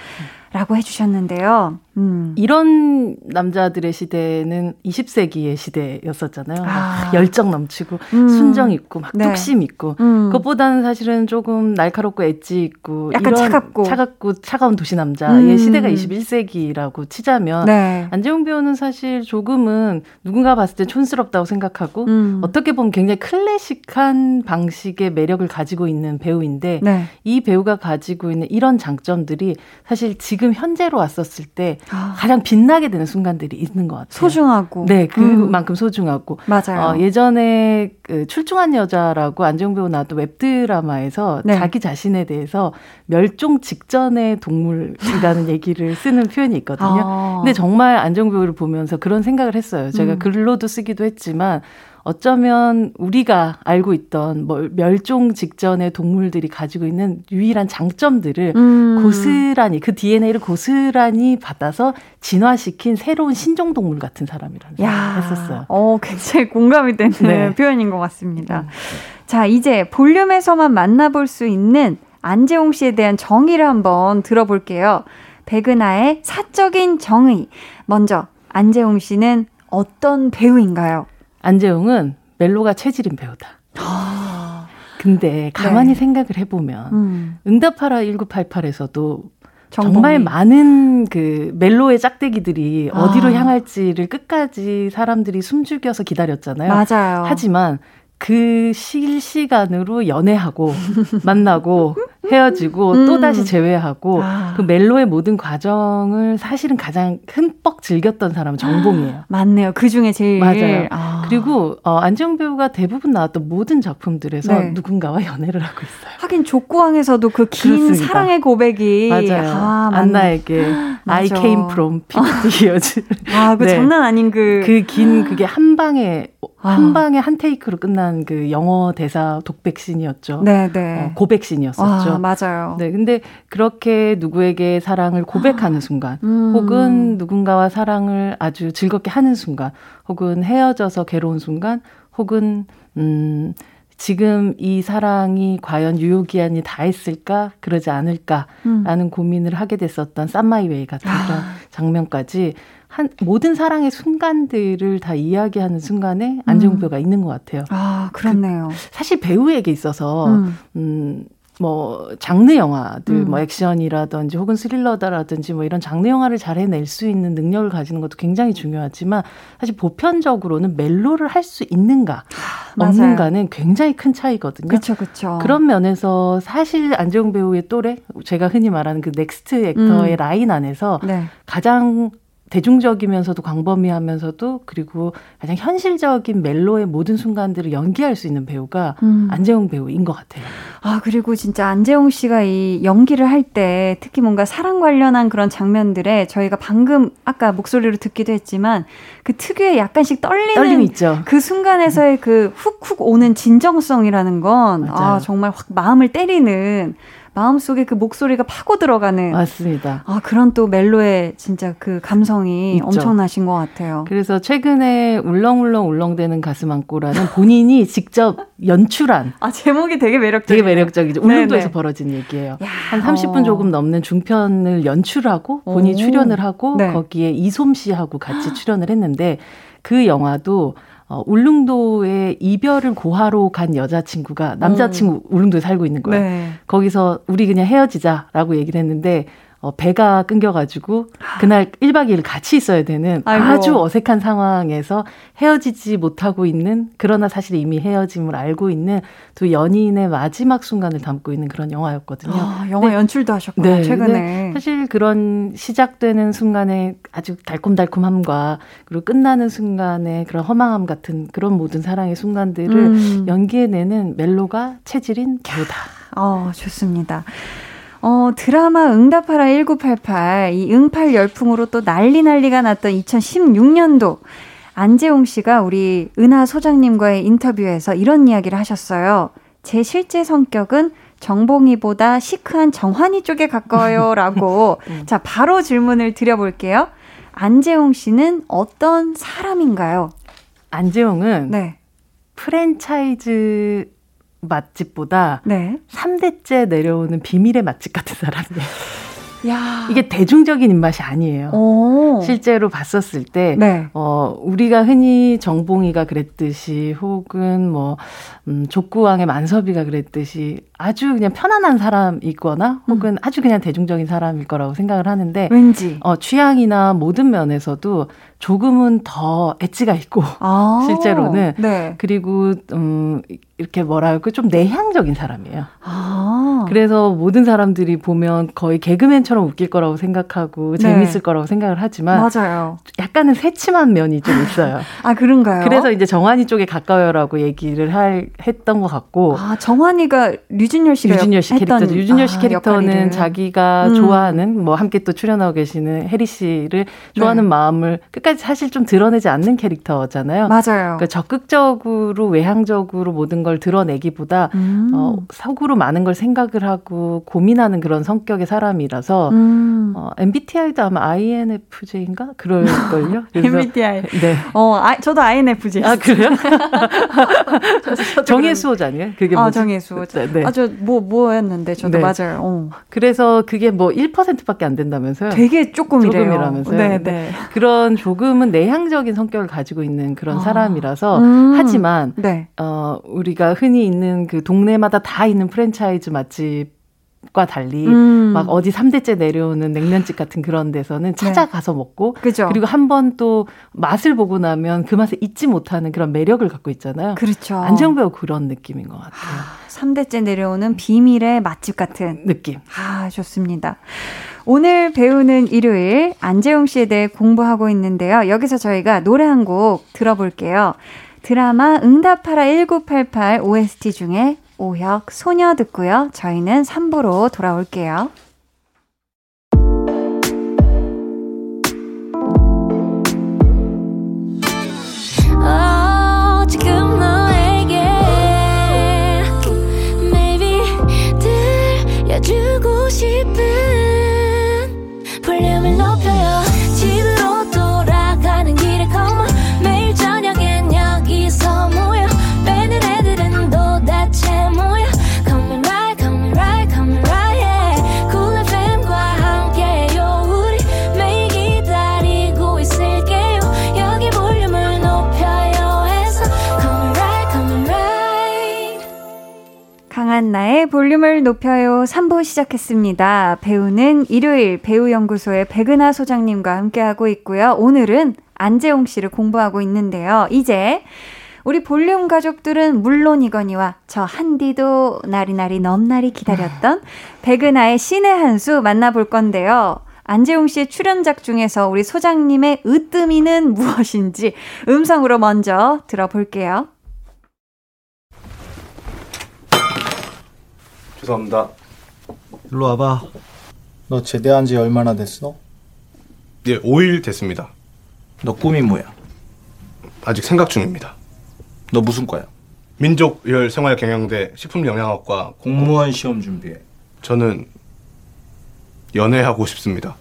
라고 해주셨는데요. 음. 이런 남자들의 시대는 20세기의 시대였었잖아요. 아. 열정 넘치고 음. 순정 있고 막 네. 뚝심 있고 음. 그것보다는 사실은 조금 날카롭고 엣지 있고 약간 차갑고 차갑고 차가운 도시 남자의 음. 시대가 21세기라고 치자면 네. 안재홍 배우는 사실 조금은 누군가 봤을 때 촌스럽다고 생각하고 음. 어떻게 보면 굉장히 클래식한 방식의 매력을 가지고 있는 배우인데 네. 이 배우가 가지고 있는 이런 장점들이 사실 지금 현재로 왔었을 때 아. 가장 빛나게 되는 순간들이 있는 것 같아요. 소중하고. 네, 그만큼 음. 소중하고. 맞아요. 어, 예전에 그 출중한 여자라고 안정 배우 나왔던 웹드라마에서 네. 자기 자신에 대해서 멸종 직전의 동물이라는 [laughs] 얘기를 쓰는 표현이 있거든요. 아. 근데 정말 안정 배우를 보면서 그런 생각을 했어요. 제가 음. 글로도 쓰기도 했지만 어쩌면 우리가 알고 있던 뭐 멸종 직전의 동물들이 가지고 있는 유일한 장점들을 음. 고스란히 그 DNA를 고스란히 받아서 진화시킨 새로운 신종 동물 같은 사람이라는 생각을 했었어요. 어, 굉장히 공감이 되는 네. 표현인 것 같습니다. 음. 자, 이제 볼륨에서만 만나볼 수 있는 안재홍 씨에 대한 정의를 한번 들어볼게요. 백은하의 사적인 정의. 먼저 안재홍 씨는 어떤 배우인가요? 안재용은 멜로가 체질인 배우다. 아. 근데 가만히 네. 생각을 해보면 음. 응답하라 1988에서도 정봉이. 정말 많은 그 멜로의 짝대기들이 아. 어디로 향할지를 끝까지 사람들이 숨죽여서 기다렸잖아요. 맞아요. 하지만 그 실시간으로 연애하고 [laughs] 만나고 헤어지고 음. 또 다시 재회하고 아. 그 멜로의 모든 과정을 사실은 가장 흠뻑 즐겼던 사람은 정봉이에요. [gasps] 맞네요. 그 중에 제일 맞아요. 아. 그리고 어, 안지영 배우가 대부분 나왔던 모든 작품들에서 네. 누군가와 연애를 하고 있어요. 하긴 족구왕에서도 그 긴 사랑의 고백이 맞아요. 아, 안나에게 [gasps] I came from [laughs] 50 years. 아, 그 네. 장난 아닌 그 그 긴 [gasps] 그게 한 방에 아. 한 방에 한 테이크로 끝난 그 영어 대사 독백신이었죠. 네, 네. 어, 고백신이었었죠. 아, 맞아요. 네, 근데 그렇게 누구에게 사랑을 고백하는 순간, 음. 혹은 누군가와 사랑을 아주 즐겁게 하는 순간, 혹은 헤어져서 괴로운 순간, 혹은 음 지금 이 사랑이 과연 유효기한이 다 했을까 그러지 않을까라는 음. 고민을 하게 됐었던 쌈마이웨이 같은 아. 그런 장면까지 한 모든 사랑의 순간들을 다 이야기하는 순간에 배우가 음. 있는 것 같아요. 아 그렇네요. 그, 사실 배우에게 있어서 음, 음 뭐 장르 영화들 음. 뭐 액션이라든지 혹은 스릴러다라든지 뭐 이런 장르 영화를 잘 해낼 수 있는 능력을 가지는 것도 굉장히 중요하지만 사실 보편적으로는 멜로를 할 수 있는가 없는가는 굉장히 큰 차이거든요. 그렇죠, 그렇죠. 그런 면에서 사실 안재홍 배우의 또래 제가 흔히 말하는 그 Next Actor의 음. 라인 안에서 네. 가장 대중적이면서도 광범위하면서도 그리고 가장 현실적인 멜로의 모든 순간들을 연기할 수 있는 배우가 음. 안재홍 배우인 것 같아요. 아 그리고 진짜 안재홍 씨가 이 연기를 할 때 특히 뭔가 사랑 관련한 그런 장면들에 저희가 방금 아까 목소리로 듣기도 했지만 그 특유의 약간씩 떨리는 떨림 있죠. 그 순간에서의 그 훅훅 오는 진정성이라는 건 아, 정말 확 마음을 때리는 마음속에 그 목소리가 파고 들어가는 맞습니다. 아 그런 또 멜로의 진짜 그 감성이 있죠. 엄청나신 것 같아요. 그래서 최근에 울렁울렁 울렁대는 가슴 안고라는 본인이 [laughs] 직접 연출한 아 제목이 되게 매력적 되게 매력적이죠. 울릉도에서 벌어진 얘기예요. 야, 한 30분 조금 넘는 중편을 연출하고 본인이 오. 출연을 하고 네. 거기에 이솜 씨하고 같이 출연을 했는데 그 영화도 어, 울릉도에 이별을 고하러 간 여자친구가 남자친구 음. 울릉도에 살고 있는 거예요. 네. 거기서 우리 그냥 헤어지자라고 얘기를 했는데 어, 배가 끊겨가지고 그날 1박 2일 같이 있어야 되는 아이고. 아주 어색한 상황에서 헤어지지 못하고 있는 그러나 사실 이미 헤어짐을 알고 있는 두 연인의 마지막 순간을 담고 있는 그런 영화였거든요. 아, 영화 연출도 하셨고요 네, 최근에. 사실 그런 시작되는 순간에 아주 달콤달콤함과 그리고 끝나는 순간에 그런 허망함 같은 그런 모든 사랑의 순간들을 음. 연기해내는 멜로가 체질인 배우다. 어, 좋습니다. 어, 드라마 응답하라 1988, 이 응팔 열풍으로 또 난리 난리가 났던 2016년도. 안재홍 씨가 우리 은하 소장님과의 인터뷰에서 이런 이야기를 하셨어요. 제 실제 성격은 정봉이보다 시크한 정환이 쪽에 가까워요. 라고. [laughs] 음. 자, 바로 질문을 드려볼게요. 안재홍 씨는 어떤 사람인가요? 안재홍은 네. 프랜차이즈 맛집보다 네. 3대째 내려오는 비밀의 맛집 같은 사람이에요. 야. [laughs] 이게 대중적인 입맛이 아니에요. 오. 실제로 봤었을 때, 네. 어, 우리가 흔히 정봉이가 그랬듯이, 혹은 뭐, 음, 족구왕의 만섭이가 그랬듯이, 아주 그냥 편안한 사람이거나, 혹은 음. 아주 그냥 대중적인 사람일 거라고 생각을 하는데, 왠지. 어, 취향이나 모든 면에서도 조금은 더 엣지가 있고, 아. [laughs] 실제로는. 네. 그리고, 음, 이렇게 뭐랄까 좀 내향적인 사람이에요. 아. 그래서 모든 사람들이 보면 거의 개그맨처럼 웃길 거라고 생각하고 네. 재밌을 거라고 생각을 하지만 맞아요. 약간은 새침한 면이 좀 있어요. [laughs] 아 그런가요? 그래서 이제 정환이 쪽에 가까워요라고 얘기를 할 했던 것 같고. 아 정환이가 류준열 씨가 류준열 씨 캐릭터죠. 류준열 씨 아, 캐릭터는 역할이를. 자기가 음. 좋아하는 뭐 함께 또 출연하고 계시는 해리 씨를 좋아하는 네. 마음을 끝 까지 사실 좀 드러내지 않는 캐릭터잖아요. 맞아요. 그러니까 적극적으로 외향적으로 모든 걸 드러내기보다 음. 어, 속으로 많은 걸 생각을 하고 고민하는 그런 성격의 사람이라서 음. 어, MBTI도 아마 INFJ인가 그럴 걸요. MBTI. 네. 어, 아, 저도 INFJ. 아 그래요? [laughs] 정예수호자니에요? 그게 아, 정예수호자. 네. 네. 아저 뭐 뭐였는데 저도 네. 맞아요. 어. 그래서 그게 뭐 1%밖에 안 된다면서요? 되게 조금이래요. 조금이라면서요. 네, 네. 그런 조 금은 내향적인 성격을 가지고 있는 그런 아. 사람이라서 음. 하지만 네. 어 우리 우리가 흔히 있는 그 동네마다 다 있는 프랜차이즈 맛집 과 달리 음. 막 어디 3대째 내려오는 냉면집 같은 그런 데서는 네. 찾아가서 네. 먹고 그죠. 그리고 한 번 또 맛을 보고 나면 그 맛을 잊지 못하는 그런 매력을 갖고 있잖아요. 그렇죠. 안정 배우 그런 느낌인 것 같아요. 아, 3대째 내려오는 비밀의 맛집 같은 느낌. 아, 좋습니다. 오늘 배우는 일요일 안재용 씨에 대해 공부하고 있는데요. 여기서 저희가 노래 한 곡 들어볼게요. 드라마 응답하라 1988 OST 중에 오혁 소녀 듣고요. 저희는 3부로 돌아올게요. 강한나의 볼륨을 높여요 3부 시작했습니다. 배우는 일요일 배우연구소의 백은하 소장님과 함께하고 있고요. 오늘은 안재홍 씨를 공부하고 있는데요. 이제 우리 볼륨 가족들은 물론이거니와 저 한디도 나리나리 넘나리 기다렸던 백은하의 신의 한 수 만나볼 건데요. 안재홍 씨의 출연작 중에서 우리 소장님의 으뜸이는 무엇인지 음성으로 먼저 들어볼게요. 죄송합니다. 일로 와봐. 너 제대한 지 얼마나 됐어? 예, 5일 됐습니다. 너 꿈이 뭐야? 아직 생각 중입니다. 너 무슨 과야? 민족열 생활경영대 식품영양학과 공무원 시험 준비해. 저는 연애하고 싶습니다.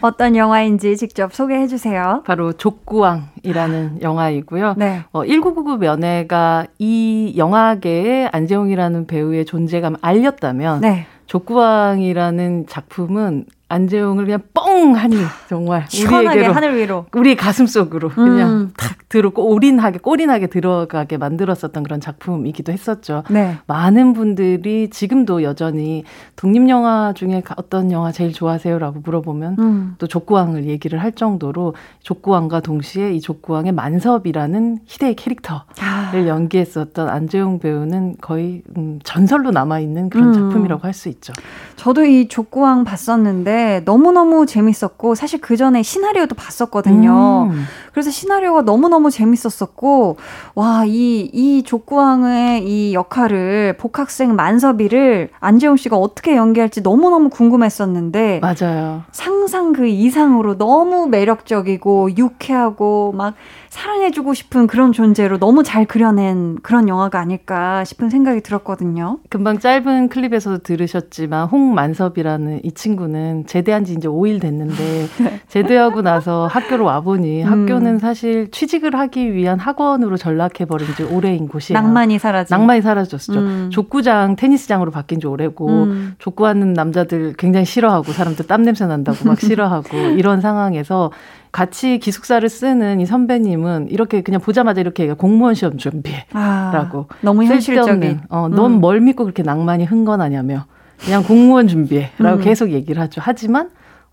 어떤 영화인지 직접 소개해 주세요. 바로 족구왕이라는 영화이고요. 네. 어, 1999 면회가 이 영화계에 안재홍이라는 배우의 존재감 알렸다면 네. 족구왕이라는 작품은 안재용을 그냥 뻥 하니 정말 [laughs] 우리에게로 하늘 위로 우리 가슴 속으로 그냥 음. 탁 들어고 올인하게 꼬린하게 들어가게 만들었었던 그런 작품이기도 했었죠. 네. 많은 분들이 지금도 여전히 독립 영화 중에 어떤 영화 제일 좋아하세요라고 물어보면 음. 또 족구왕을 얘기를 할 정도로 족구왕과 동시에 이 족구왕의 만섭이라는 희대의 캐릭터를 아. 연기했었던 안재용 배우는 거의 음, 전설로 남아 있는 그런 음. 작품이라고 할 수 있죠. 저도 이 족구왕 봤었는데 너무너무 재밌었고 사실 그 전에 시나리오도 봤었거든요. 음. 그래서 시나리오가 너무너무 재밌었었고 와, 이 이 족구왕의 이 역할을 복학생 만섭이를 안재홍 씨가 어떻게 연기할지 너무너무 궁금했었는데 맞아요. 상상 그 이상으로 너무 매력적이고 유쾌하고 막 사랑해주고 싶은 그런 존재로 너무 잘 그려낸 그런 영화가 아닐까 싶은 생각이 들었거든요. 금방 짧은 클립에서도 들으셨지만 홍만섭이라는 이 친구는 제대한 지 이제 5일 됐는데 [laughs] 네. 제대하고 나서 학교로 와보니 음. 학교는 사실 취직을 하기 위한 학원으로 전락해버린 지 오래인 곳이에요. 낭만이 사라진. 낭만이 사라졌죠. 음. 족구장, 테니스장으로 바뀐 지 오래고 음. 족구하는 남자들 굉장히 싫어하고 사람들 땀 냄새 난다고 막 싫어하고 [laughs] 이런 상황에서 같이 기숙사를 쓰는 이 선배님은 이렇게 그냥 보자마자 이렇게 공무원 시험 준비해라고 아, 너무 현실적인 어, 넌뭘 음. 믿고 그렇게 낭만이 흥건하냐며 그냥 공무원 준비해라고 음. 계속 얘기를 하죠. 하지만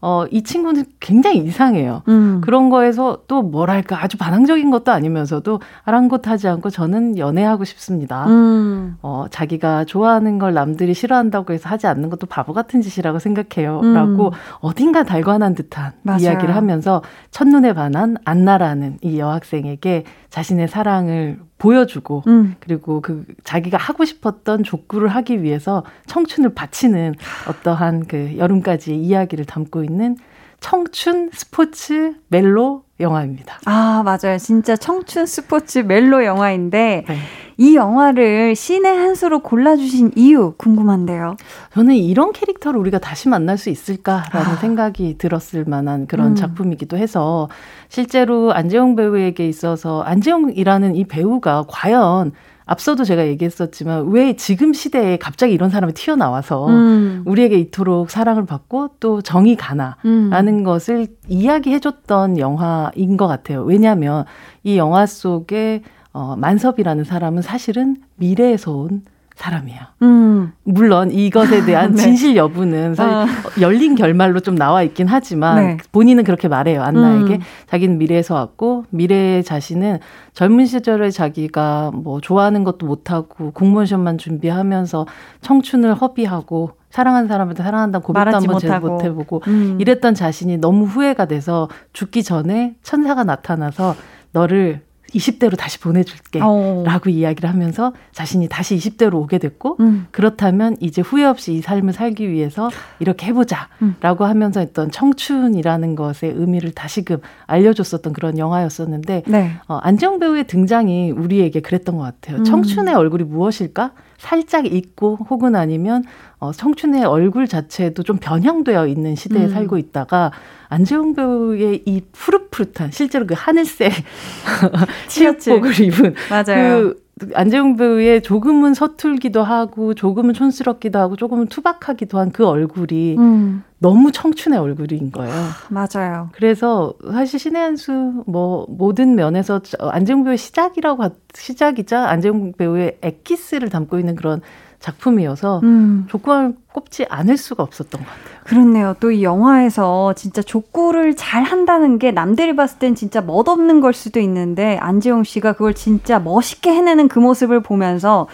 어, 이 친구는 굉장히 이상해요. 음. 그런 거에서 또 뭐랄까 아주 반항적인 것도 아니면서도 아랑곳하지 않고 저는 연애하고 싶습니다. 음. 어, 자기가 좋아하는 걸 남들이 싫어한다고 해서 하지 않는 것도 바보 같은 짓이라고 생각해요. 음. 라고 어딘가 달관한 듯한 맞아요. 이야기를 하면서 첫눈에 반한 안나라는 이 여학생에게 자신의 사랑을 보여주고 음. 그리고 그 자기가 하고 싶었던 족구를 하기 위해서 청춘을 바치는 어떠한 그 여름까지의 이야기를 담고 있는 청춘 스포츠 멜로 영화입니다. 아, 맞아요. 진짜 청춘 스포츠 멜로 영화인데 네. 이 영화를 신의 한 수로 골라주신 이유 궁금한데요. 저는 이런 캐릭터를 우리가 다시 만날 수 있을까라는 아. 생각이 들었을 만한 그런 음. 작품이기도 해서 실제로 안재홍 배우에게 있어서 안재홍이라는 이 배우가 과연 앞서도 제가 얘기했었지만 왜 지금 시대에 갑자기 이런 사람이 튀어나와서 음. 우리에게 이토록 사랑을 받고 또 정이 가나라는 음. 것을 이야기해줬던 영화인 것 같아요. 왜냐하면 이 영화 속에 어, 만섭이라는 사람은 사실은 미래에서 온 사람이에요. 음. 물론 이것에 대한 [laughs] 네. 진실 여부는 사실 어. 열린 결말로 좀 나와 있긴 하지만 네. 본인은 그렇게 말해요. 안나에게 음. 자기는 미래에서 왔고 미래의 자신은 젊은 시절에 자기가 뭐 좋아하는 것도 못하고 공무원 시험만 준비하면서 청춘을 허비하고 사랑하는 사람한테 사랑한다는 고백도 한번 제대로 못 해보고 음. 이랬던 자신이 너무 후회가 돼서 죽기 전에 천사가 나타나서 너를 20대로 다시 보내줄게. 어. 라고 이야기를 하면서 자신이 다시 20대로 오게 됐고, 음. 그렇다면 이제 후회 없이 이 삶을 살기 위해서 이렇게 해보자. 음. 라고 하면서 했던 청춘이라는 것의 의미를 다시금 알려줬었던 그런 영화였었는데, 네. 어, 안정 배우의 등장이 우리에게 그랬던 것 같아요. 음. 청춘의 얼굴이 무엇일까? 살짝 잊고 혹은 아니면 어, 청춘의 얼굴 자체도 좀 변형되어 있는 시대에 음. 살고 있다가 안재홍 배우의 이 푸릇푸릇한 실제로 그 하늘색 [laughs] [laughs] 치읓복을 입은 맞아요. 그 안재홍 배우의 조금은 서툴기도 하고 조금은 촌스럽기도 하고 조금은 투박하기도 한 그 얼굴이 음. 너무 청춘의 얼굴인 거예요. 맞아요. 그래서 사실 신의 한수 뭐 모든 면에서 안재홍 배우의 시작이라고 시작이자 안재홍 배우의 엑기스를 담고 있는 그런 작품이어서 음. 족구를 꼽지 않을 수가 없었던 것 같아요. 그렇네요. 또 이 영화에서 진짜 족구를 잘 한다는 게 남들이 봤을 땐 진짜 멋없는 걸 수도 있는데 안지용 씨가 그걸 진짜 멋있게 해내는 그 모습을 보면서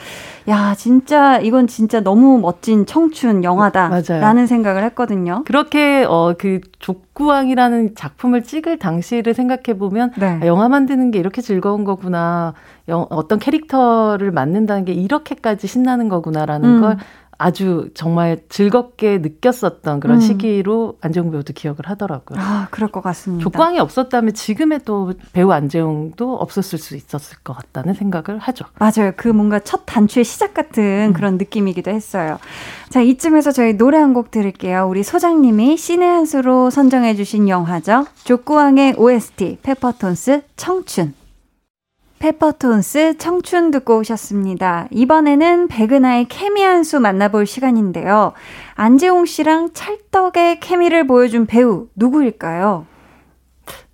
야, 진짜 이건 진짜 너무 멋진 청춘 영화다라는 생각을 했거든요. 그렇게 어 그 족구왕이라는 작품을 찍을 당시를 생각해 보면 네. 아, 영화 만드는 게 이렇게 즐거운 거구나. 영, 어떤 캐릭터를 맡는다는 게 이렇게까지 신나는 거구나라는 음. 걸 아주 정말 즐겁게 느꼈었던 그런 음. 시기로 안재홍 배우도 기억을 하더라고요. 아, 그럴 것 같습니다. 조광이 없었다면 지금의 또 배우 안재홍도 없었을 수 있었을 것 같다는 생각을 하죠. 맞아요. 그 뭔가 첫 단추의 시작 같은 음. 그런 느낌이기도 했어요. 자, 이쯤에서 저희 노래 한 곡 들을게요. 우리 소장님이 신의 한 수로 선정해주신 영화죠. 족구왕의 OST, 페퍼톤스 청춘. 페퍼톤스 청춘 듣고 오셨습니다. 이번에는 백은하의 케미 한 수 만나볼 시간인데요. 안재홍 씨랑 찰떡의 케미를 보여준 배우 누구일까요?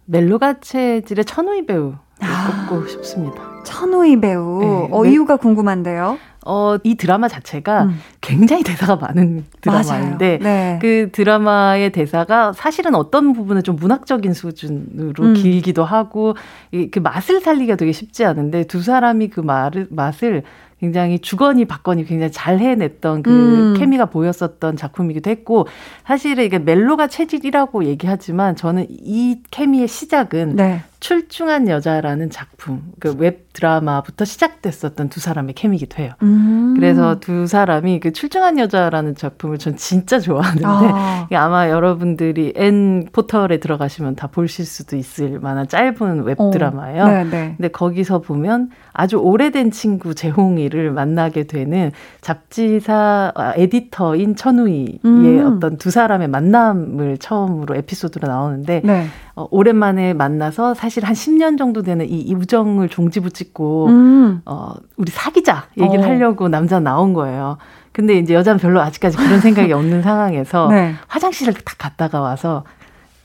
멜로가 체질의 천우희 배우 아, 꼽고 싶습니다. 천우희 배우. 네, 어, 네. 이유가 궁금한데요. 어, 이 드라마 자체가 음. 굉장히 대사가 많은 드라마인데 네. 그 드라마의 대사가 사실은 어떤 부분은 좀 문학적인 수준으로 음. 길기도 하고 이, 그 맛을 살리기가 되게 쉽지 않은데 두 사람이 그 말을, 맛을 굉장히 주거니 받거니 굉장히 잘 해냈던 그 음. 케미가 보였었던 작품이기도 했고 사실은 이게 멜로가 체질이라고 얘기하지만 저는 이 케미의 시작은 네. 출중한 여자라는 작품, 그 웹 드라마부터 시작됐었던 두 사람의 케미기도 해요. 음. 그래서 두 사람이 그 출중한 여자라는 작품을 전 진짜 좋아하는데 아. 아마 여러분들이 N 포털에 들어가시면 다 보실 수도 있을 만한 짧은 웹 어. 드라마예요. 어. 근데 거기서 보면 아주 오래된 친구 재홍이를 만나게 되는 잡지사 아, 에디터인 천우희의 음. 어떤 두 사람의 만남을 처음으로 에피소드로 나오는데 네. 어, 오랜만에 만나서 사실 한 10년 정도 되는 이, 이 우정을 종지부짓고 음. 어, 우리 사귀자 얘기를 어. 하려고 남자 나온 거예요. 근데 이제 여자는 별로 아직까지 그런 생각이 없는 상황에서 [laughs] 네. 화장실을 딱 갔다가 와서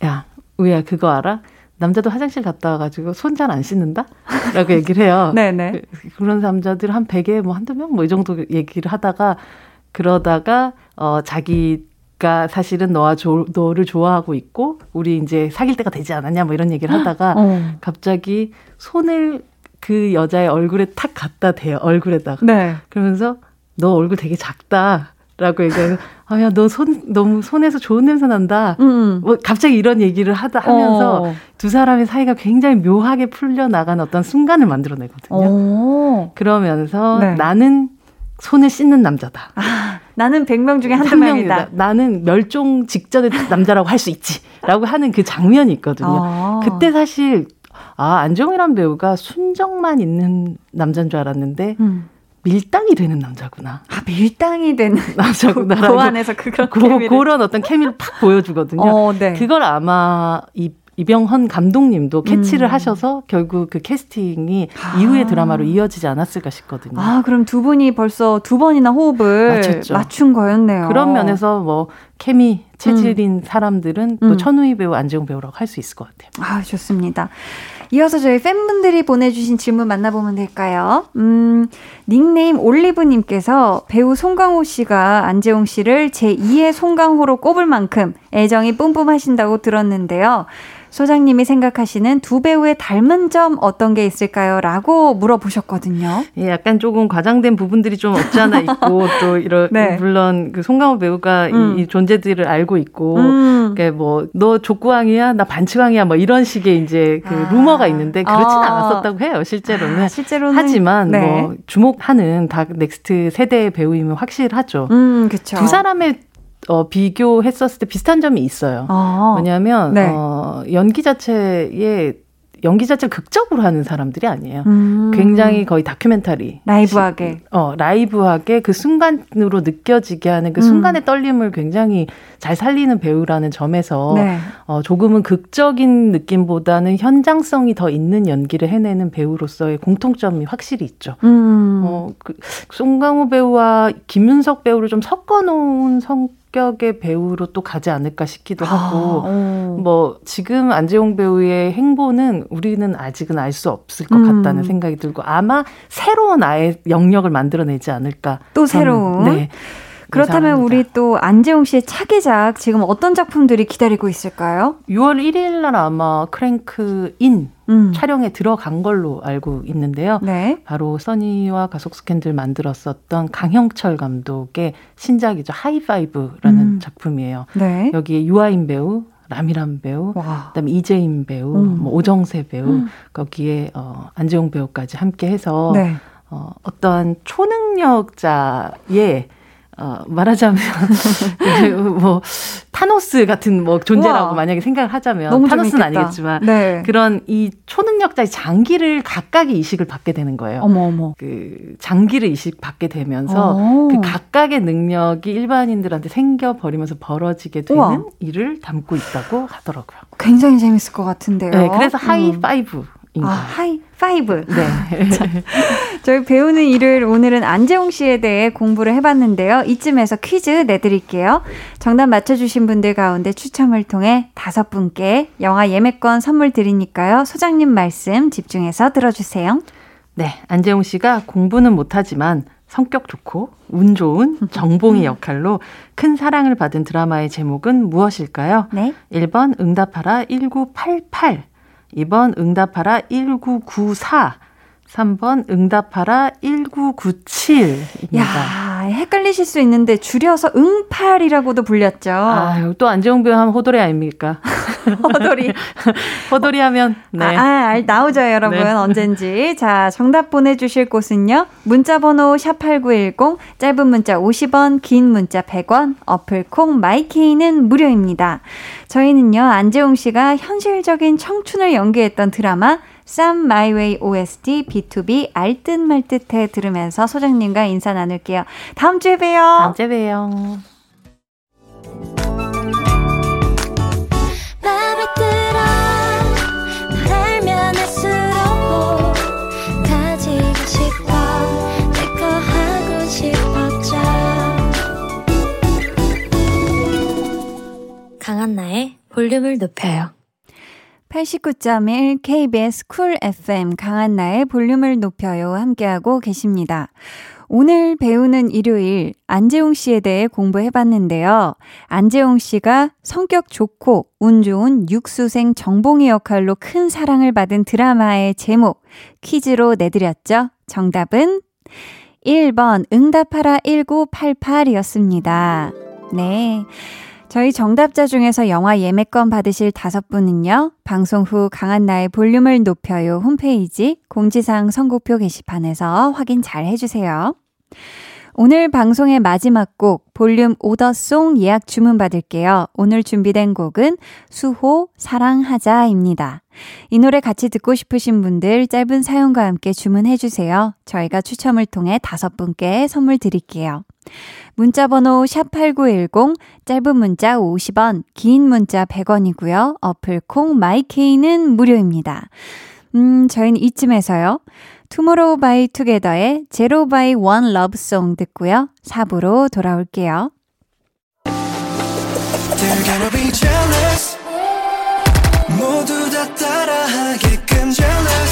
야, 우야 그거 알아? 남자도 화장실 갔다 와가지고 손 잘 안 씻는다? 라고 얘기를 해요. 네네. [laughs] 그, 그런 남자들 한 100에 뭐 한두 명? 뭐 이 정도 얘기를 하다가 그러다가 어 자기 가 사실은 너와 조, 너를 좋아하고 있고 우리 이제 사귈 때가 되지 않았냐 뭐 이런 얘기를 하다가 어. 갑자기 손을 그 여자의 얼굴에 탁 갖다 대요 얼굴에다가 네. 그러면서 너 얼굴 되게 작다 라고 얘기해서 아야 너 손 너무 손에서 좋은 냄새 난다 음. 뭐 갑자기 이런 얘기를 하다 하면서 어. 두 사람의 사이가 굉장히 묘하게 풀려 나가는 어떤 순간을 만들어내거든요. 어. 그러면서 네. 나는 손을 씻는 남자다. 아. 나는 100명 중에 한두 명이다. 나는 멸종 직전의 남자라고 할 수 있지. 라고 하는 그 장면이 있거든요. 아. 그때 사실, 아, 안정이란 배우가 순정만 있는 남자인 줄 알았는데, 음. 밀당이 되는 남자구나. 아, 밀당이 되는 [laughs] 남자구나. 그 안에서 그런 그, 그런 어떤 케미를 팍 보여주거든요. 어, 네. 그걸 아마 이 이병헌 감독님도 캐치를 음. 하셔서 결국 그 캐스팅이 아. 이후의 드라마로 이어지지 않았을까 싶거든요. 아, 그럼 두 분이 벌써 두 번이나 호흡을 맞췄죠. 맞춘 거였네요. 그런 면에서 뭐 케미 체질인 음. 사람들은 또 음. 천우희 배우, 안재홍 배우라고 할 수 있을 것 같아요. 아, 좋습니다. 이어서 저희 팬분들이 보내주신 질문 만나보면 될까요? 음, 닉네임 올리브님께서 배우 송강호 씨가 안재홍 씨를 제2의 송강호로 꼽을 만큼 애정이 뿜뿜하신다고 들었는데요. 소장님이 생각하시는 두 배우의 닮은 점 어떤 게 있을까요? 라고 물어보셨거든요. 예, 약간 조금 과장된 부분들이 좀 없지 않아 있고, [laughs] 또 이런, 네. 물론 그 송강호 배우가 음. 이, 이, 존재들을 알고 있고, 음. 그러니까 뭐, 너 족구왕이야? 나 반칙왕이야? 뭐 이런 식의 이제 그 아. 루머가 있는데, 그렇진 아. 않았었다고 해요, 실제로는. 아, 실제로는. 하지만 네. 뭐, 주목하는 다 next 세대의 배우임은 확실하죠. 음, 그쵸. 두 사람의 어, 비교했었을 때 비슷한 점이 있어요. 아, 뭐냐면 네. 어, 연기 자체에 연기 자체를 극적으로 하는 사람들이 아니에요. 음. 굉장히 거의 다큐멘터리. 라이브하게. 어, 라이브하게 그 순간으로 느껴지게 하는 그 음. 순간의 떨림을 굉장히 잘 살리는 배우라는 점에서 네. 어, 조금은 극적인 느낌보다는 현장성이 더 있는 연기를 해내는 배우로서의 공통점이 확실히 있죠. 음. 어, 그, 송강호 배우와 김윤석 배우를 좀 섞어놓은 성 성격의 배우로 또 가지 않을까 싶기도 하고, 아, 뭐, 지금 안재홍 배우의 행보는 우리는 아직은 알 수 없을 것 음. 같다는 생각이 들고, 아마 새로운 아예 영역을 만들어내지 않을까. 또 새로운? 네. 그렇다면 우리 또 안재홍 씨의 차기작 지금 어떤 작품들이 기다리고 있을까요? 6월 1일 날 아마 크랭크인 음. 촬영에 들어간 걸로 알고 있는데요. 네. 바로 써니와 가속 스캔들 만들었었던 강형철 감독의 신작이죠. 하이파이브라는 음. 작품이에요. 네. 여기에 유아인 배우, 라미란 배우, 와. 그다음에 이재임 배우, 음. 뭐 오정세 배우, 음. 거기에 어 안재홍 배우까지 함께 해서 네. 어 어떠한 초능력자의 어, 말하자면 그 [laughs] 뭐 타노스 같은 뭐 존재라고 우와. 만약에 생각을 하자면 타노스는 재밌겠다. 아니겠지만 네. 그런 이 초능력자의 장기를 각각의 이식을 받게 되는 거예요. 어머 어머. 그 장기를 이식 받게 되면서 오. 그 각각의 능력이 일반인들한테 생겨 버리면서 벌어지게 되는 우와. 일을 담고 있다고 하더라고요. 굉장히 재밌을 것 같은데요. 네, 그래서 하이 파이브. 음. 아, high five. 네. [laughs] 자, 저희 배우는 일요일 오늘은 안재홍 씨에 대해 공부를 해봤는데요. 이쯤에서 퀴즈 내드릴게요. 정답 맞춰주신 분들 가운데 추첨을 통해 다섯 분께 영화 예매권 선물 드리니까요. 소장님 말씀 집중해서 들어주세요. 네. 안재홍 씨가 공부는 못하지만 성격 좋고 운 좋은 정봉이 역할로 큰 사랑을 받은 드라마의 제목은 무엇일까요? 네. 1번 응답하라 1988 2번 응답하라 1994, 3번 응답하라 1997입니다. 야, 헷갈리실 수 있는데 줄여서 응팔이라고도 불렸죠. 아, 또 안재홍 배우 하면 호돌이 아닙니까? [laughs] 호돌이. [laughs] 호돌이 하면 네. 아, 아 나오죠, 여러분. 네. 언젠지. [laughs] 자, 정답 보내 주실 곳은요. 문자 번호 샵8910 짧은 문자 50원, 긴 문자 100원, 어플 콩 마이케이는 무료입니다. 저희는요. 안재홍 씨가 현실적인 청춘을 연기했던 드라마 쌈 마이웨이 OST B2B 알듯 말듯해 들으면서 소장님과 인사 나눌게요. 다음 주에 봬요. 다음 주에 봬요. 강한나의 볼륨을 높여요. 89.1 KBS 쿨 FM 강한나의 볼륨을 높여요 함께하고 계십니다. 오늘 배우는 일요일 안재홍 씨에 대해 공부해 봤는데요. 안재홍 씨가 성격 좋고 운 좋은 육수생 정봉이 역할로 큰 사랑을 받은 드라마의 제목 퀴즈로 내드렸죠. 정답은 1번 응답하라 1988이었습니다. 네. 저희 정답자 중에서 영화 예매권 받으실 다섯 분은요, 방송 후 강한나의 볼륨을 높여요 홈페이지 공지사항 선곡표 게시판에서 확인 잘 해주세요. 오늘 방송의 마지막 곡 볼륨 오더송 예약 주문 받을게요. 오늘 준비된 곡은 수호 사랑하자입니다. 이 노래 같이 듣고 싶으신 분들 짧은 사연과 함께 주문해 주세요. 저희가 추첨을 통해 다섯 분께 선물 드릴게요. 문자 번호 샵8910 짧은 문자 50원, 긴 문자 100원이고요. 어플 콩 마이케이는 무료입니다. 음, 저희는 이쯤에서요. 투모로우 바이 투게더의 zero by one lovesong 듣고요. 4부로 돌아올게요. 모두 다 따라하게끔 jealous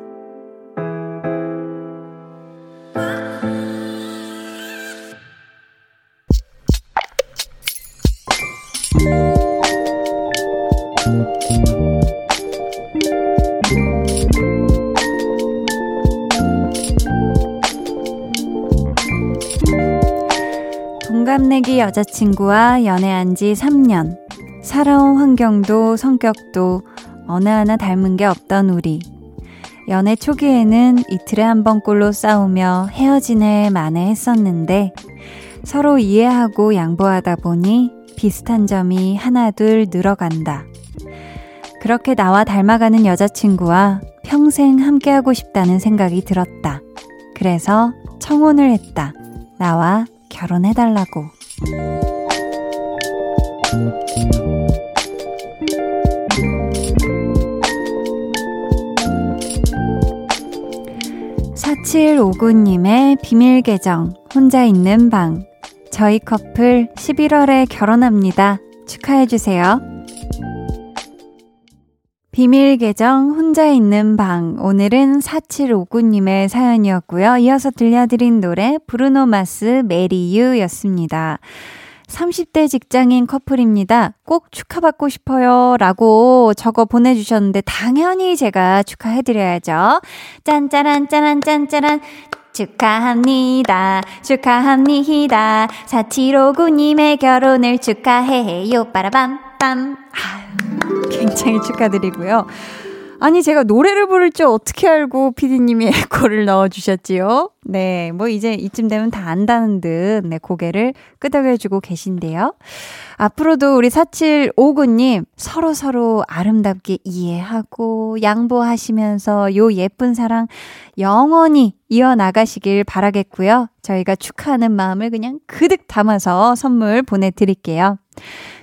동갑내기 여자친구와 연애한 지 3년. 살아온 환경도 성격도 어느 하나 닮은 게 없던 우리. 연애 초기에는 이틀에 한 번꼴로 싸우며 헤어지네 마네 했었는데 서로 이해하고 양보하다 보니 비슷한 점이 하나둘 늘어간다. 그렇게 나와 닮아가는 여자친구와 평생 함께하고 싶다는 생각이 들었다. 그래서 청혼을 했다. 나와 결혼해달라고. 사칠오구님의 비밀 계정, 혼자 있는 방. 저희 커플 11월에 결혼합니다. 축하해주세요. 비밀 계정 혼자 있는 방 오늘은 4759님의 사연이었고요. 이어서 들려드린 노래 브루노 마스 메리유였습니다. 30대 직장인 커플입니다. 꼭 축하받고 싶어요. 라고 적어 보내주셨는데, 당연히 제가 축하해드려야죠. 짠짜란, 짜란, 짠짜란. 축하합니다. 축하합니다. 4759님의 결혼을 축하해요. 빠라밤, 빰. 아유, 굉장히 축하드리고요. 아니, 제가 노래를 부를 줄 어떻게 알고 피디님이 [laughs] 에코를 넣어주셨지요? 네, 뭐 이제 이쯤 되면 다 안다는 듯, 네, 고개를 끄덕여주고 계신데요. 앞으로도 우리 4759님 서로서로 아름답게 이해하고 양보하시면서 요 예쁜 사랑 영원히 이어나가시길 바라겠고요. 저희가 축하하는 마음을 그냥 그득 담아서 선물 보내드릴게요.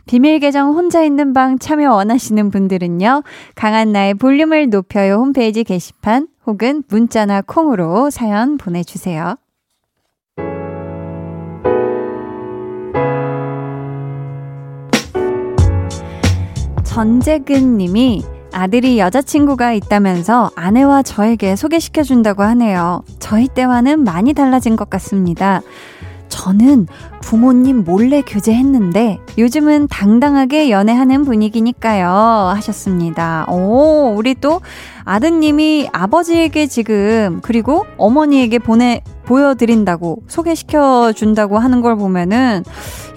비밀 계정 혼자 있는 방 참여 원하시는 분들은요. 강한 나의 볼륨을 높여요 홈페이지 게시판 혹은 문자나 콩으로 사연 보내주세요. 전재근 님이 아들이 여자친구가 있다면서 아내와 저에게 소개시켜준다고 하네요. 저희 때와는 많이 달라진 것 같습니다. 저는 부모님 몰래 교제했는데 요즘은 당당하게 연애하는 분위기니까요. 하셨습니다. 오, 우리 또 아드님이 아버지에게 지금 그리고 어머니에게 보내 보여드린다고 소개시켜 준다고 하는 걸 보면은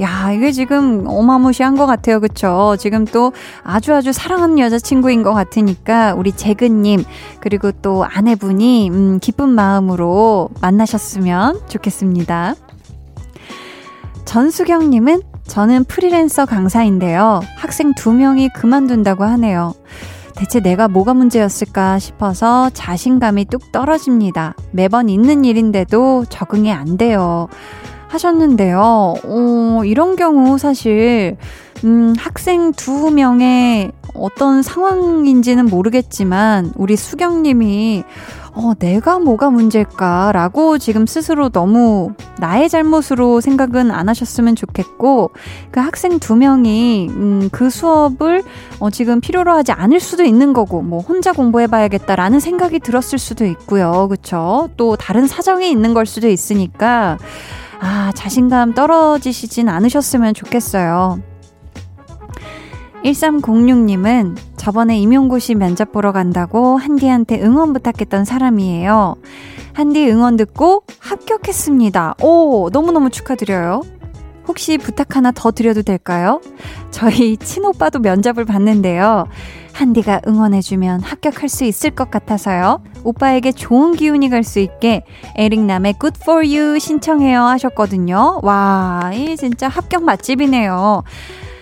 야 이게 지금 어마무시한 것 같아요 그쵸 지금 또 아주 아주 사랑하는 여자친구인 것 같으니까 우리 재근님 그리고 또 아내분이 음, 기쁜 마음으로 만나셨으면 좋겠습니다 전수경님은 저는 프리랜서 강사인데요. 학생 두 명이 그만둔다고 하네요. 대체 내가 뭐가 문제였을까 싶어서 자신감이 뚝 떨어집니다. 매번 있는 일인데도 적응이 안 돼요. 하셨는데요. 어, 이런 경우 사실, 음, 학생 두 명의 어떤 상황인지는 모르겠지만, 우리 수경님이 어, 내가 뭐가 문제일까라고 지금 스스로 너무 나의 잘못으로 생각은 안 하셨으면 좋겠고, 그 학생 두 명이, 음, 그 수업을, 어, 지금 필요로 하지 않을 수도 있는 거고, 뭐, 혼자 공부해봐야겠다라는 생각이 들었을 수도 있고요. 그쵸? 또 다른 사정이 있는 걸 수도 있으니까, 아, 자신감 떨어지시진 않으셨으면 좋겠어요. 1306님은 저번에 임용고시 면접 보러 간다고 한디한테 응원 부탁했던 사람이에요. 한디 응원 듣고 합격했습니다. 오, 너무너무 축하드려요. 혹시 부탁 하나 더 드려도 될까요? 저희 친오빠도 면접을 봤는데요. 한디가 응원해주면 합격할 수 있을 것 같아서요. 오빠에게 좋은 기운이 갈 수 있게 에릭남의 Good for You 신청해요 하셨거든요. 와, 이 진짜 합격 맛집이네요.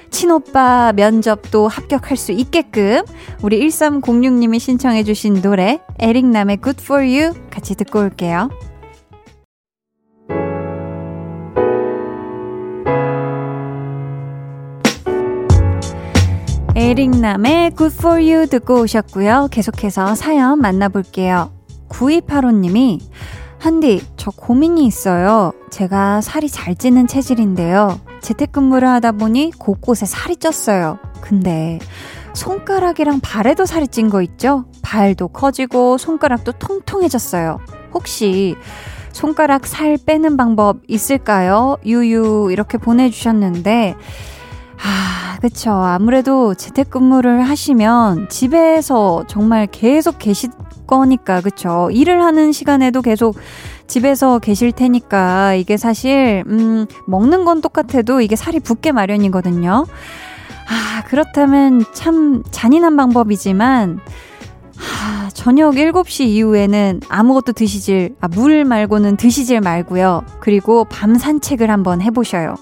친오빠 면접도 합격할 수 있게끔 우리 1306님이 신청해주신 노래 에릭남의 Good for You 같이 듣고 올게요. 에릭남의 Good for You 듣고 오셨고요. 계속해서 사연 만나볼게요. 9285님이 한디, 저 고민이 있어요. 제가 살이 잘 찌는 체질인데요. 재택근무를 하다 보니 곳곳에 살이 쪘어요. 근데 손가락이랑 발에도 살이 찐 거 있죠? 발도 커지고 손가락도 통통해졌어요. 혹시 손가락 살 빼는 방법 있을까요? 유유 이렇게 보내주셨는데 아, 그쵸. 아무래도 재택근무를 하시면 집에서 정말 계속 계실 거니까, 그쵸. 일을 하는 시간에도 계속 집에서 계실 테니까 이게 사실, 음, 먹는 건 똑같아도 이게 살이 붙게 마련이거든요. 아, 그렇다면 참 잔인한 방법이지만, 하, 저녁 7시 이후에는 아무것도 드시질, 아, 물 말고는 드시질 말고요. 그리고 밤 산책을 한번 해 보셔요.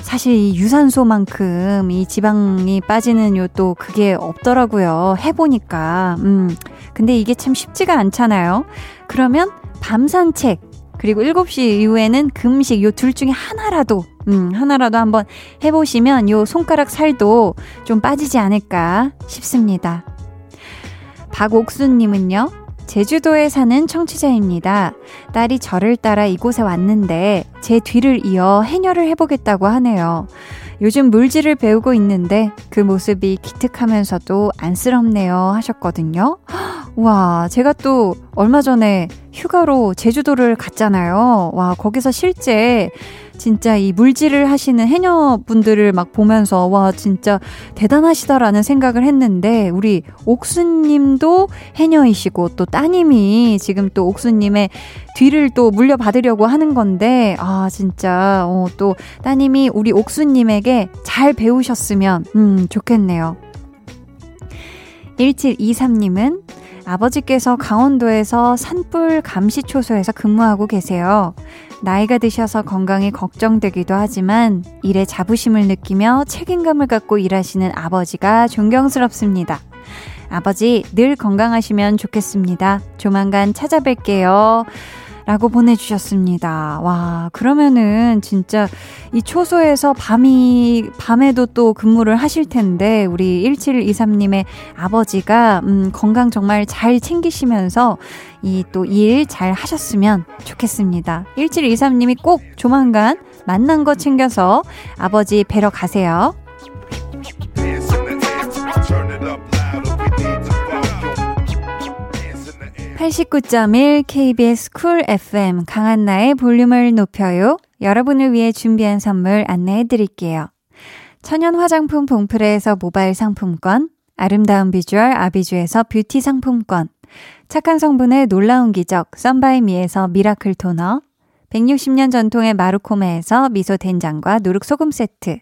사실 이 유산소만큼 이 지방이 빠지는 요 또 그게 없더라고요. 해보니까. 음. 근데 이게 참 쉽지가 않잖아요. 그러면 밤 산책, 그리고 7시 이후에는 금식 요 둘 중에 하나라도 음, 하나라도 한번 해보시면 요 손가락 살도 좀 빠지지 않을까 싶습니다. 박옥수님은요, 제주도에 사는 청취자입니다. 딸이 저를 따라 이곳에 왔는데 제 뒤를 이어 해녀를 해보겠다고 하네요. 요즘 물질을 배우고 있는데 그 모습이 기특하면서도 안쓰럽네요 하셨거든요. [gasps] 와, 제가 또 얼마 전에 휴가로 제주도를 갔잖아요. 와, 거기서 실제 진짜 이 물질을 하시는 해녀분들을 막 보면서 와, 진짜 대단하시다라는 생각을 했는데 우리 옥수님도 해녀이시고 또 따님이 지금 또 옥수님의 뒤를 또 물려받으려고 하는 건데 아, 진짜 어, 또 따님이 우리 옥수님에게 잘 배우셨으면 음, 좋겠네요. 1723님은 아버지께서 강원도에서 산불 감시초소에서 근무하고 계세요. 나이가 드셔서 건강이 걱정되기도 하지만 일에 자부심을 느끼며 책임감을 갖고 일하시는 아버지가 존경스럽습니다. 아버지 늘 건강하시면 좋겠습니다. 조만간 찾아뵐게요. 라고 보내주셨습니다. 와, 그러면은 진짜 이 초소에서 밤이, 밤에도 또 근무를 하실 텐데, 우리 1723님의 아버지가, 음, 건강 정말 잘 챙기시면서 이 또 일 잘 하셨으면 좋겠습니다. 1723님이 꼭 조만간 만난 거 챙겨서 아버지 뵈러 가세요. 89.1 KBS 쿨 FM 강한나의 볼륨을 높여요. 여러분을 위해 준비한 선물 안내해 드릴게요. 천연 화장품 봉프레에서 모바일 상품권, 아름다운 비주얼 아비주에서 뷰티 상품권, 착한 성분의 놀라운 기적 썬바이미에서 miracle toner, 160년 전통의 마루코메에서 미소 된장과 누룩 소금 세트,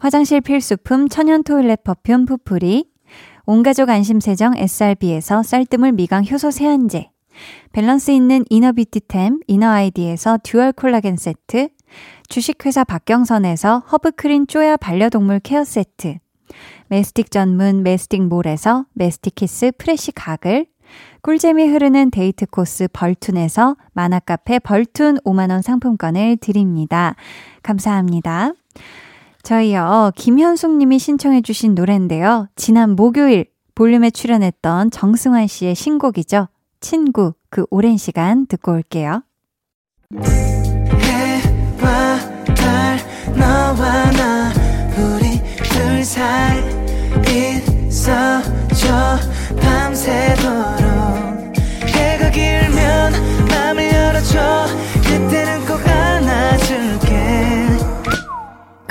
화장실 필수품 천연 toilet perfume 푸풀이, 온가족 안심세정 SRB에서 쌀뜨물 미강 효소 세안제, 밸런스 있는 inner beauty템 이너아이디에서 dual 콜라겐 세트, 주식회사 박경선에서 허브크린 쪼야 반려동물 케어 세트, mastic 전문 메스틱몰에서 메스틱키스 fresh 가글, 꿀잼이 흐르는 데이트 코스 벌툰에서 만화카페 벌툰 5만원 상품권을 드립니다. 감사합니다. 저희요, 김현숙 님이 신청해주신 노래인데요. 지난 목요일 볼륨에 출연했던 정승환 씨의 신곡이죠. 친구, 그 오랜 시간 듣고 올게요. 해와 달, 너와 나, 우리 둘 사이 있어줘, 밤새도록. 해가 길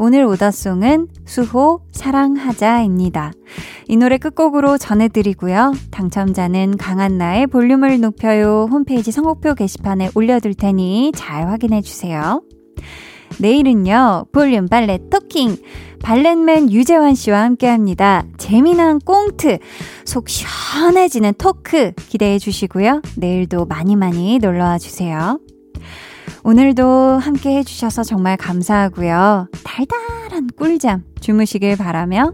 오늘 오더송은 수호 사랑하자입니다. 이 노래 끝곡으로 전해드리고요. 당첨자는 강한나의 볼륨을 높여요 홈페이지 선곡표 게시판에 올려둘 테니 잘 확인해주세요. 내일은요, 볼륨 발레 토킹. 발렛맨 유재환 씨와 함께 합니다. 재미난 꽁트, 속 시원해지는 토크 기대해 주시고요. 내일도 많이 많이 놀러와 주세요. 오늘도 함께 해주셔서 정말 감사하고요. 달달한 꿀잠 주무시길 바라며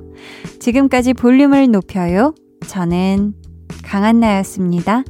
지금까지 볼륨을 높여요. 저는 강한나였습니다.